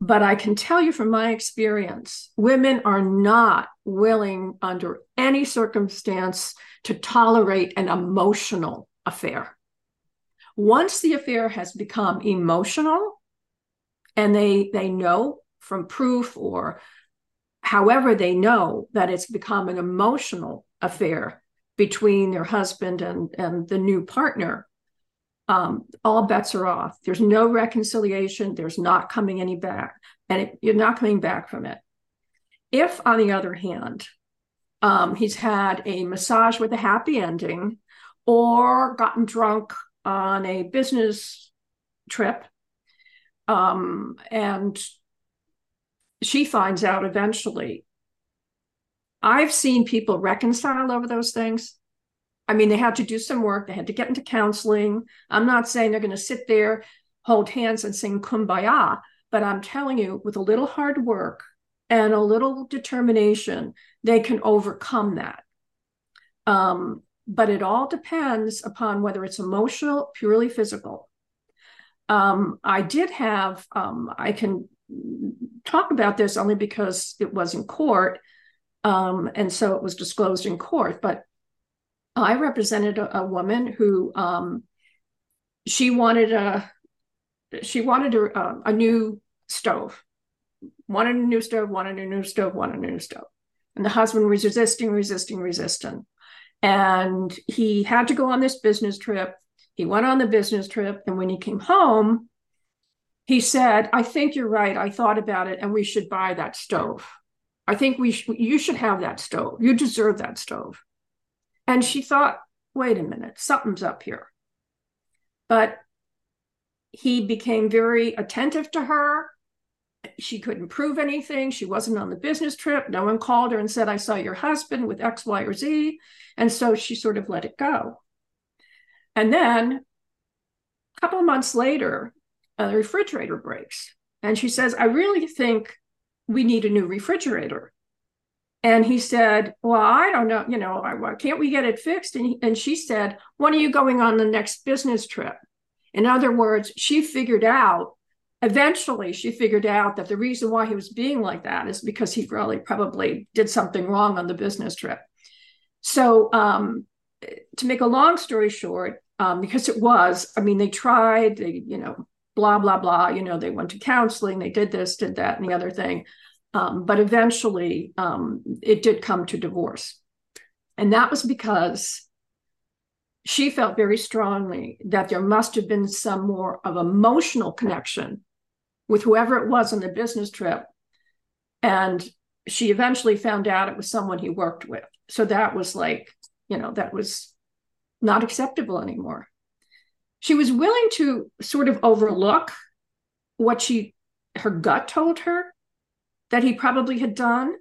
But I can tell you from my experience, women are not willing under any circumstance to tolerate an emotional affair. Once the affair has become emotional and they they know from proof or however they know that it's become an emotional affair between their husband and, and the new partner, um, all bets are off. There's no reconciliation. There's not coming any back, and it, you're not coming back from it. If, on the other hand, um, he's had a massage with a happy ending, or gotten drunk on a business trip Um, and she finds out eventually. I've seen people reconcile over those things. I mean, they had to do some work, they had to get into counseling. I'm not saying they're going to sit there, hold hands, and sing kumbaya, but I'm telling you, with a little hard work and a little determination, they can overcome that. Um, but it all depends upon whether it's emotional, purely physical. Um, I did have, um, I can talk about this only because it was in court. Um, and so it was disclosed in court. But I represented a, a woman who um, she wanted a she wanted a, a, new stove, wanted a new stove, wanted a new stove, wanted a new stove, and the husband was resisting, resisting, resisting, and he had to go on this business trip. He went on the business trip, and when he came home, he said, I think you're right. I thought about it and we should buy that stove. I think we sh- you should have that stove. You deserve that stove. And she thought, wait a minute, something's up here. But he became very attentive to her. She couldn't prove anything. She wasn't on the business trip. No one called her and said, I saw your husband with X, Y, or Z. And so she sort of let it go. And then a couple months later, a refrigerator breaks. And she says, I really think we need a new refrigerator. And he said, Well, I don't know, you know, why can't we get it fixed? And, he, and she said, When are you going on the next business trip? In other words, she figured out, eventually, she figured out that the reason why he was being like that is because he really probably did something wrong on the business trip. So, um, to make a long story short, um, because it was, I mean, they tried, they, you know, blah blah blah you know they went to counseling they did this did that and the other thing um, but eventually um, it did come to divorce. And that was because she felt very strongly that there must have been some more of emotional connection with whoever it was on the business trip. And she eventually found out it was someone he worked with. So that was like you know that was not acceptable anymore. She was willing to sort of overlook what she her gut told her that he probably had done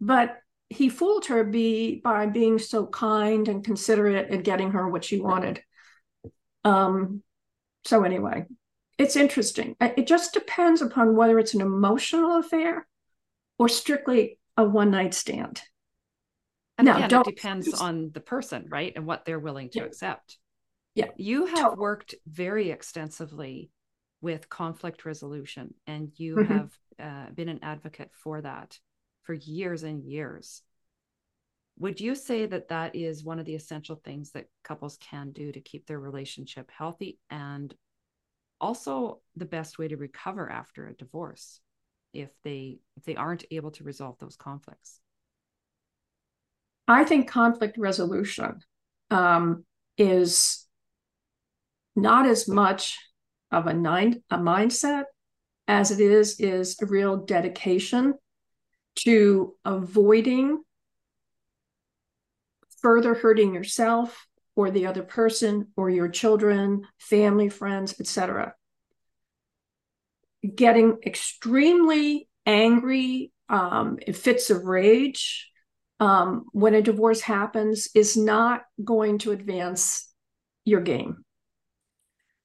but he fooled her be, by being so kind and considerate and getting her what she wanted um so anyway it's interesting it just depends upon whether it's an emotional affair or strictly a one night stand and now, again, it depends on the person right and what they're willing to yeah. accept yeah. You have worked very extensively with conflict resolution and you mm-hmm. have uh, been an advocate for that for years and years. Would you say that that is one of the essential things that couples can do to keep their relationship healthy and also the best way to recover after a divorce if they if they aren't able to resolve those conflicts? I think conflict resolution um, is not as much of a, nine, a mindset as it is is a real dedication to avoiding further hurting yourself or the other person or your children family friends etc getting extremely angry um, fits of rage um, when a divorce happens is not going to advance your game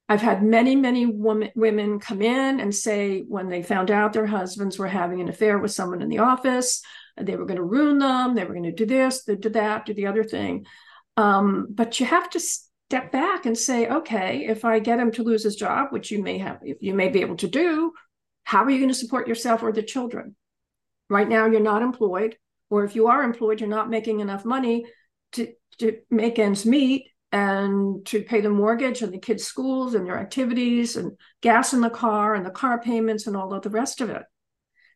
I've had many, many woman, women come in and say when they found out their husbands were having an affair with someone in the office, they were going to ruin them, they were going to do this, they do that, do the other thing. Um, but you have to step back and say, okay, if I get him to lose his job, which you may have, you may be able to do, how are you going to support yourself or the children? Right now, you're not employed, or if you are employed, you're not making enough money to, to make ends meet and to pay the mortgage and the kids' schools and their activities and gas in the car and the car payments and all of the rest of it.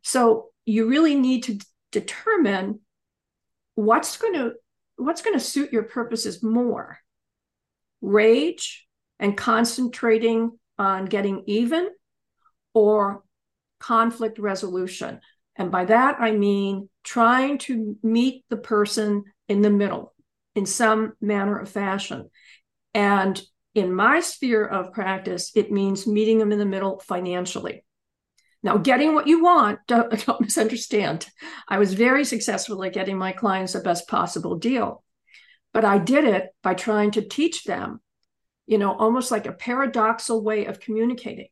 So you really need to d- determine what's going to what's going to suit your purposes more. Rage and concentrating on getting even or conflict resolution. And by that I mean trying to meet the person in the middle in some manner or fashion. And in my sphere of practice, it means meeting them in the middle financially. Now, getting what you want, don't, don't misunderstand. I was very successful at getting my clients the best possible deal. But I did it by trying to teach them, you know, almost like a paradoxical way of communicating.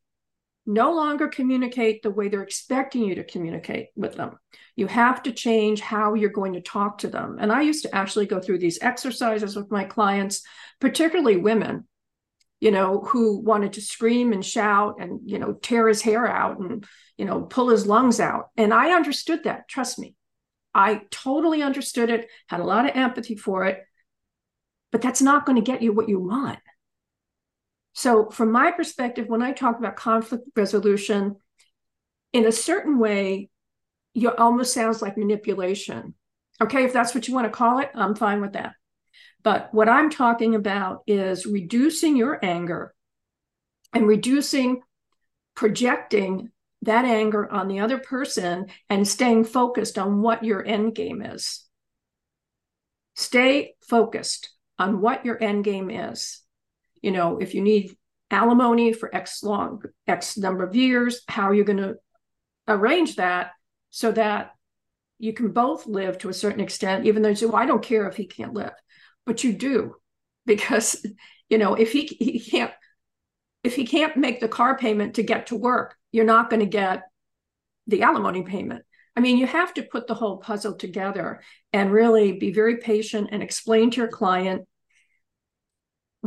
No longer communicate the way they're expecting you to communicate with them. You have to change how you're going to talk to them. And I used to actually go through these exercises with my clients, particularly women, you know, who wanted to scream and shout and, you know, tear his hair out and, you know, pull his lungs out. And I understood that, trust me. I totally understood it, had a lot of empathy for it, but that's not going to get you what you want. So, from my perspective, when I talk about conflict resolution, in a certain way, you almost sounds like manipulation. Okay, if that's what you want to call it, I'm fine with that. But what I'm talking about is reducing your anger and reducing projecting that anger on the other person and staying focused on what your end game is. Stay focused on what your end game is. You know, if you need alimony for X long, X number of years, how are you going to arrange that so that you can both live to a certain extent, even though you say, well, I don't care if he can't live. But you do, because you know, if he he can't if he can't make the car payment to get to work, you're not going to get the alimony payment. I mean, you have to put the whole puzzle together and really be very patient and explain to your client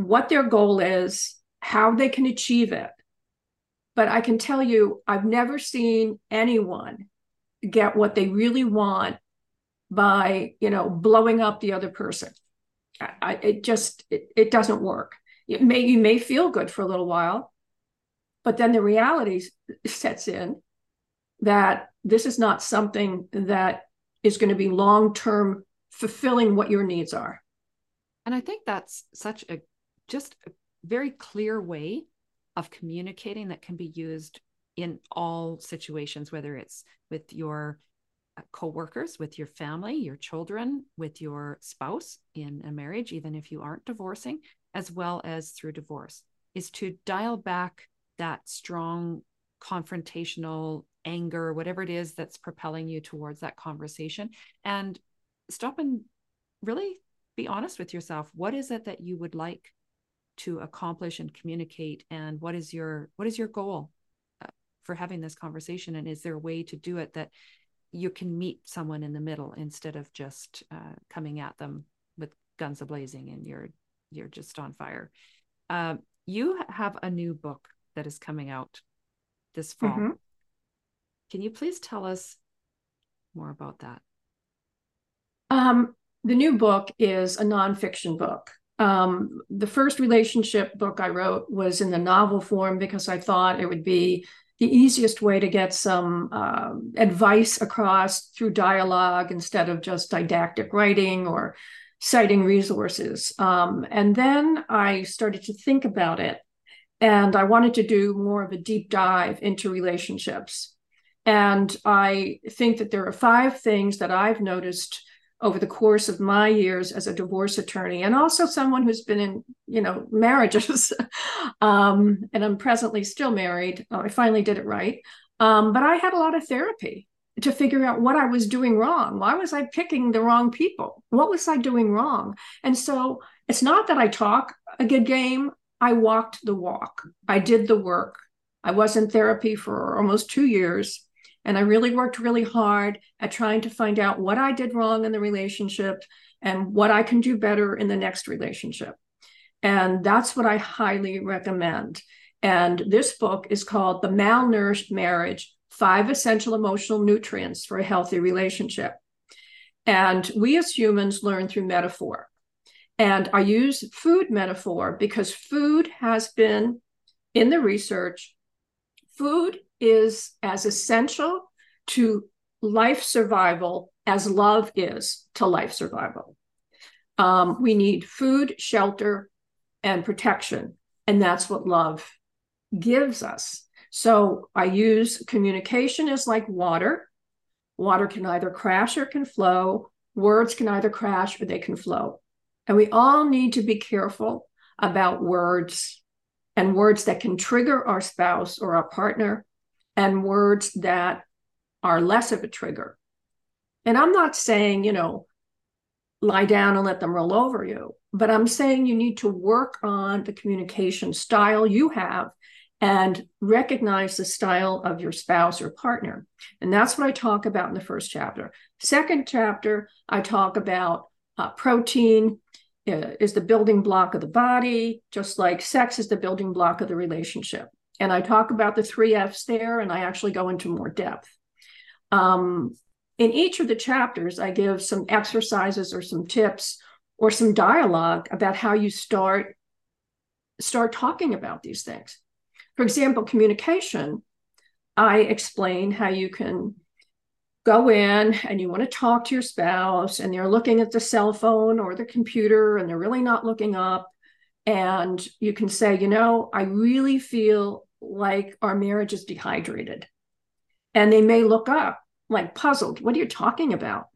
what their goal is, how they can achieve it. But I can tell you, I've never seen anyone get what they really want by, you know, blowing up the other person. I, it just it, it doesn't work. It may you may feel good for a little while, but then the reality sets in that this is not something that is going to be long term fulfilling what your needs are. And I think that's such a just a very clear way of communicating that can be used in all situations, whether it's with your uh, co-workers with your family your children with your spouse in a marriage even if you aren't divorcing as well as through divorce is to dial back that strong confrontational anger whatever it is that's propelling you towards that conversation. And stop and really be honest with yourself. What is it that you would like to accomplish and communicate and what is your what is your goal uh, for having this conversation and is there a way to do it that you can meet someone in the middle instead of just uh, coming at them with guns ablazing and you're you're just on fire. Uh, you have a new book that is coming out this fall. Mm-hmm. Can you please tell us more about that? Um, the new book is a nonfiction book. Um, the first relationship book I wrote was in the novel form because I thought it would be the easiest way to get some uh, advice across through dialogue instead of just didactic writing or citing resources. Um, and then I started to think about it, and I wanted to do more of a deep dive into relationships. And I think that there are five things that I've noticed over the course of my years as a divorce attorney and also someone who's been in you know marriages um, and i'm presently still married. I finally did it right. Um, but i had a lot of therapy to figure out what i was doing wrong. Why was i picking the wrong people? What was i doing wrong? And so it's not that i talk a good game. I walked the walk. I did the work. I was in therapy for almost two years and I really worked really hard at trying to find out what I did wrong in the relationship and what I can do better in the next relationship. And that's what I highly recommend. And this book is called The Malnourished Marriage Five Essential Emotional Nutrients for a Healthy Relationship. And we as humans learn through metaphor. And I use food metaphor because food has been in the research, food is as essential to life survival as love is to life survival. Um, we need food, shelter, and protection. And that's what love gives us. So I use communication is like water. Water can either crash or can flow. Words can either crash or they can flow. And we all need to be careful about words and words that can trigger our spouse or our partner and words that are less of a trigger. And I'm not saying, you know, lie down and let them roll over you, but I'm saying you need to work on the communication style you have and recognize the style of your spouse or partner. And that's what I talk about in the first chapter. Second chapter, I talk about uh, protein uh, is the building block of the body, just like sex is the building block of the relationship. And I talk about the three F's there, and I actually go into more depth. Um, in each of the chapters, I give some exercises or some tips or some dialogue about how you start start talking about these things. For example, communication. I explain how you can go in and you want to talk to your spouse and they're looking at the cell phone or the computer and they're really not looking up and you can say you know i really feel like our marriage is dehydrated and they may look up like puzzled. What are you talking about?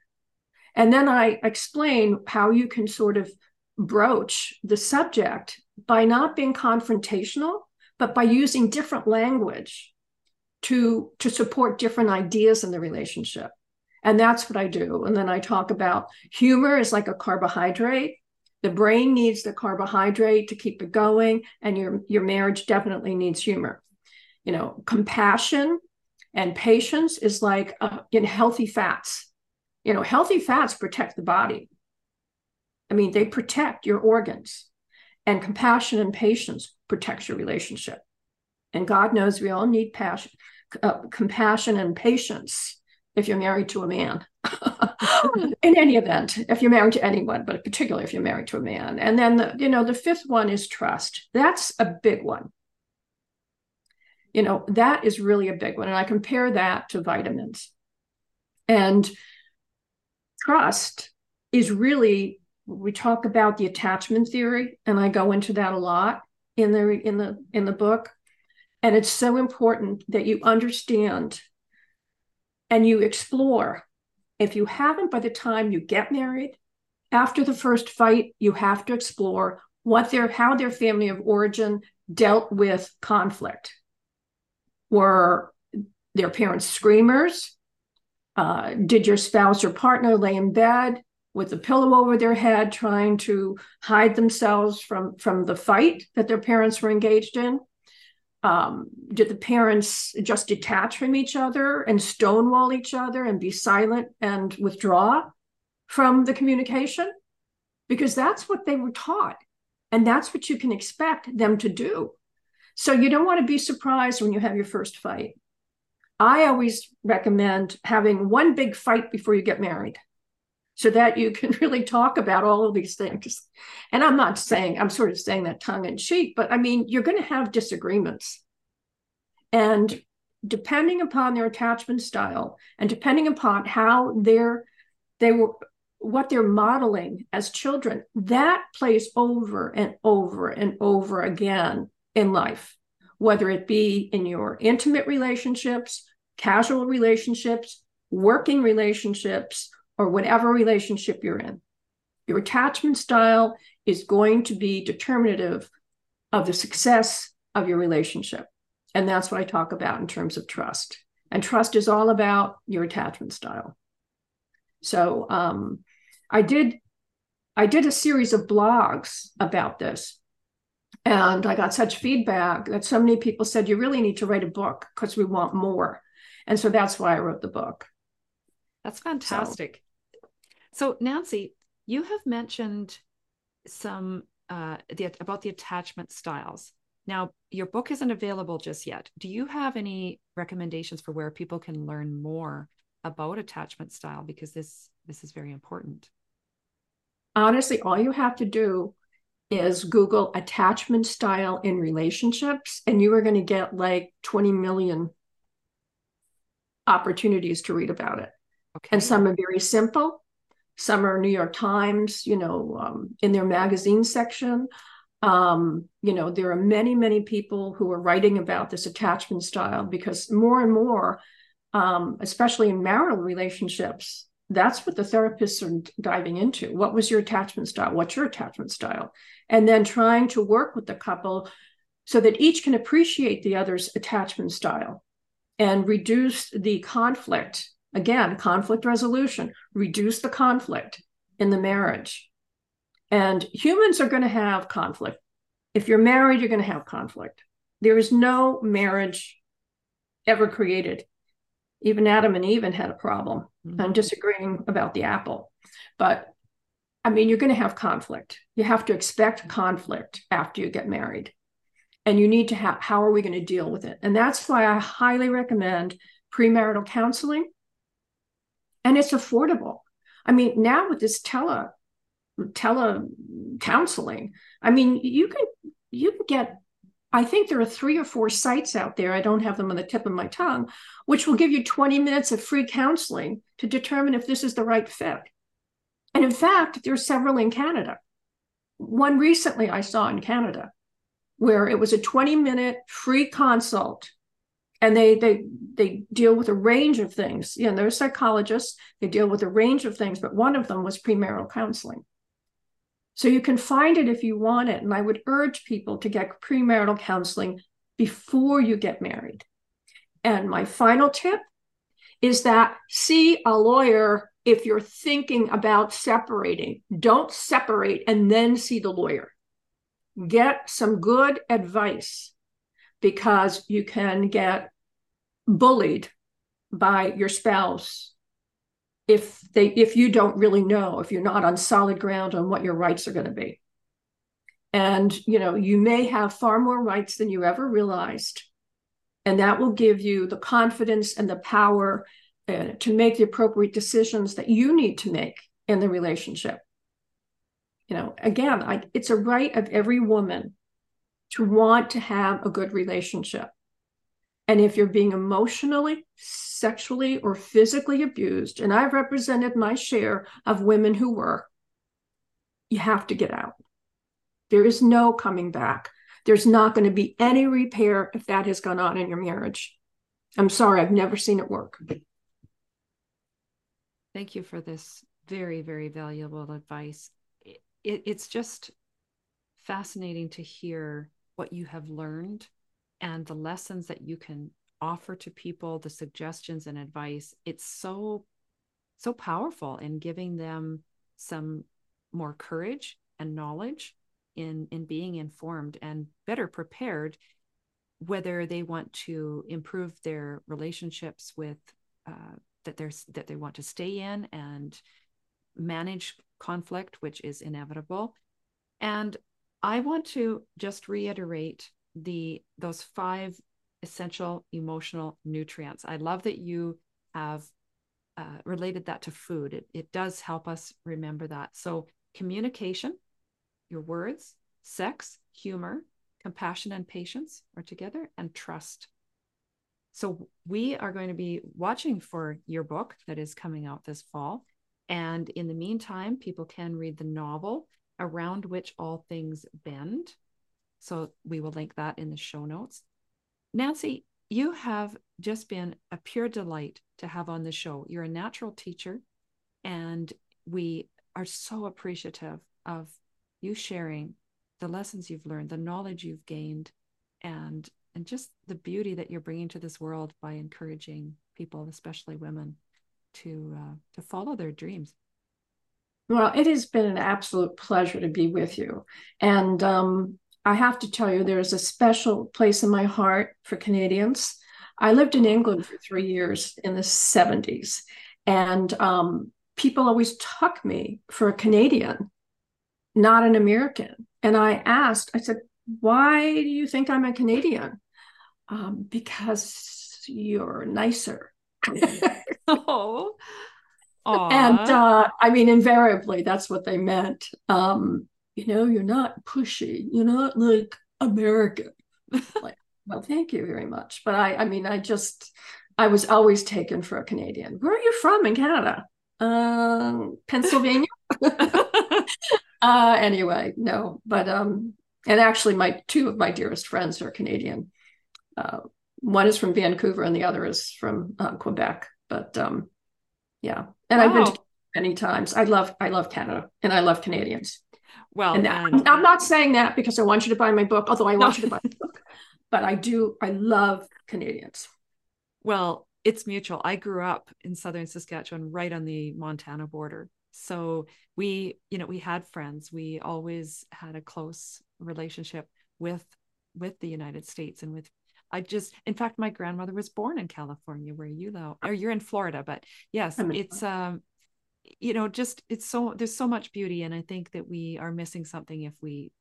And then I explain how you can sort of broach the subject by not being confrontational, but by using different language to, to support different ideas in the relationship. And that's what I do. And then I talk about humor is like a carbohydrate. The brain needs the carbohydrate to keep it going, and your, your marriage definitely needs humor. You know, compassion and patience is like uh, in healthy fats. You know, healthy fats protect the body. I mean, they protect your organs, and compassion and patience protects your relationship. And God knows we all need passion, uh, compassion and patience if you're married to a man. Hmm. in any event, if you're married to anyone, but particularly if you're married to a man. And then, the, you know, the fifth one is trust. That's a big one you know, that is really a big one. And I compare that to vitamins. And trust is really we talk about the attachment theory and I go into that a lot in the in the in the book. And it's so important that you understand and you explore. If you haven't by the time you get married, after the first fight, you have to explore what their how their family of origin dealt with conflict were their parents screamers? Uh, did your spouse or partner lay in bed with a pillow over their head trying to hide themselves from, from the fight that their parents were engaged in? Um, did the parents just detach from each other and stonewall each other and be silent and withdraw from the communication? Because that's what they were taught. And that's what you can expect them to do. So you don't want to be surprised when you have your first fight. I always recommend having one big fight before you get married so that you can really talk about all of these things. And I'm not saying, I'm sort of saying that tongue in cheek, but I mean, you're going to have disagreements. And depending upon their attachment style and depending upon how they're, they were, what they're modeling as children, that plays over and over and over again in life, whether it be in your intimate relationships, casual relationships, working relationships, or whatever relationship you're in. Your attachment style is going to be determinative of the success of your relationship. And that's what I talk about in terms of trust. And trust is all about your attachment style. So um, I did I did a series of blogs about this and I got such feedback that so many people said, you really need to write a book because we want more. And so that's why I wrote the book. That's fantastic. So, Nancy, you have mentioned some uh, the, about the attachment styles. Now, your book isn't available just yet. Do you have any recommendations for where people can learn more about attachment style? Because this this is very important. Honestly, all you have to do is Google attachment style in relationships, and you are going to get like 20 million opportunities to read about it. Okay. And some are very simple. Are New York Times, you know, um, in their magazine section. Um, you know, there are many, many people who are writing about this attachment style because more and more, um, especially in marital relationships, that's what the therapists are diving into. What was your attachment style? What's your attachment style? And then trying to work with the couple so that each can appreciate the other's attachment style and reduce the conflict. Again, conflict resolution, reduce the conflict in the marriage. And humans are going to have conflict. If you're married, you're going to have conflict. There is no marriage ever created. Even Adam and Eve had a problem. Mm-hmm. I'm disagreeing about the apple. But I mean, you're going to have conflict. You have to expect conflict after you get married. And you need to have, how are we going to deal with it? And that's why I highly recommend premarital counseling. And it's affordable. I mean, now with this tele tele counseling, I mean, you can you can get I think there are three or four sites out there, I don't have them on the tip of my tongue, which will give you 20 minutes of free counseling to determine if this is the right fit. And in fact, there are several in Canada. One recently I saw in Canada where it was a 20 minute free consult and they they they deal with a range of things you know they're psychologists they deal with a range of things but one of them was premarital counseling so you can find it if you want it. And I would urge people to get premarital counseling before you get married. And my final tip is that see a lawyer if you're thinking about separating. Don't separate and then see the lawyer. Get some good advice because you can get bullied by your spouse if they if you don't really know if you're not on solid ground on what your rights are going to be. And you know you may have far more rights than you ever realized and that will give you the confidence and the power uh, to make the appropriate decisions that you need to make in the relationship. You know again I, it's a right of every woman to want to have a good relationship and if you're being emotionally, sexually, or physically abused, and I've represented my share of women who were, you have to get out. There is no coming back. There's not going to be any repair if that has gone on in your marriage. I'm sorry, I've never seen it work. Thank you for this very, very valuable advice. It, it, it's just fascinating to hear what you have learned and the lessons that you can offer to people, the suggestions and advice, it's so, so powerful in giving them some more courage and knowledge in in being informed and better prepared whether they want to improve their relationships with uh, that there's that they want to stay in and manage conflict which is inevitable and i want to just reiterate the those five essential emotional nutrients. I love that you have uh, related that to food. It, it does help us remember that. So, communication, your words, sex, humor, compassion, and patience are together, and trust. So, we are going to be watching for your book that is coming out this fall. And in the meantime, people can read the novel Around Which All Things Bend so we will link that in the show notes. Nancy, you have just been a pure delight to have on the show. You're a natural teacher, and we are so appreciative of you sharing the lessons you've learned, the knowledge you've gained, and and just the beauty that you're bringing to this world by encouraging people, especially women, to uh, to follow their dreams. Well, it has been an absolute pleasure to be with you, and um, I have to tell you, there's a special place in my heart for Canadians. I lived in England for three years in the 70s, and um, people always took me for a Canadian, not an American. And I asked, I said, why do you think I'm a Canadian? Um, because you're nicer. oh. Aww. And uh, I mean, invariably, that's what they meant. Um, you know, you're not pushy, you're not like American. like, well, thank you very much. But I, I mean, I just, I was always taken for a Canadian. Where are you from in Canada? Um, Pennsylvania. uh, anyway, no, but um, and actually, my two of my dearest friends are Canadian. Uh, one is from Vancouver, and the other is from uh, Quebec. But um, Yeah, and wow. I've been to many times. I love I love Canada and I love Canadians. Well, and, and I'm not saying that because I want you to buy my book, although I want no. you to buy the book. But I do. I love Canadians. Well, it's mutual. I grew up in southern Saskatchewan, right on the Montana border. So we, you know, we had friends. We always had a close relationship with with the United States and with I just in fact my grandmother was born in California where you know or you're in Florida but yes it's um you know just it's so there's so much beauty and I think that we are missing something if we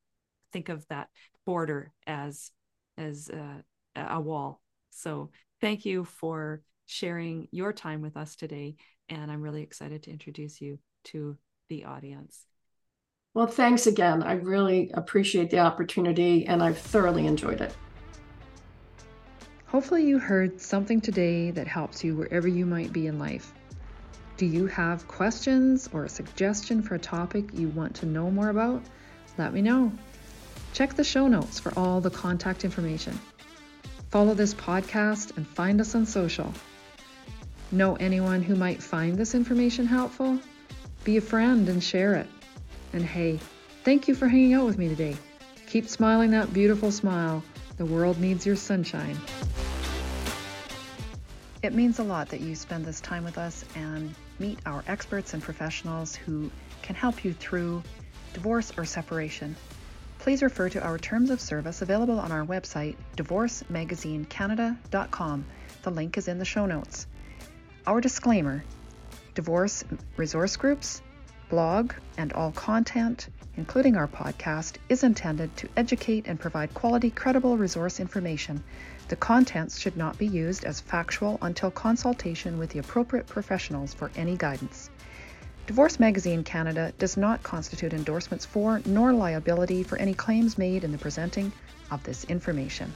think of that border as as uh, a wall so thank you for sharing your time with us today and I'm really excited to introduce you to the audience well, thanks again. I really appreciate the opportunity and I've thoroughly enjoyed it. Hopefully, you heard something today that helps you wherever you might be in life. Do you have questions or a suggestion for a topic you want to know more about? Let me know. Check the show notes for all the contact information. Follow this podcast and find us on social. Know anyone who might find this information helpful? Be a friend and share it. And hey, thank you for hanging out with me today. Keep smiling that beautiful smile. The world needs your sunshine. It means a lot that you spend this time with us and meet our experts and professionals who can help you through divorce or separation. Please refer to our terms of service available on our website, divorcemagazinecanada.com. The link is in the show notes. Our disclaimer divorce resource groups blog, and all content, including our podcast, is intended to educate and provide quality, credible resource information. The contents should not be used as factual until consultation with the appropriate professionals for any guidance. Divorce Magazine Canada does not constitute endorsements for nor liability for any claims made in the presenting of this information.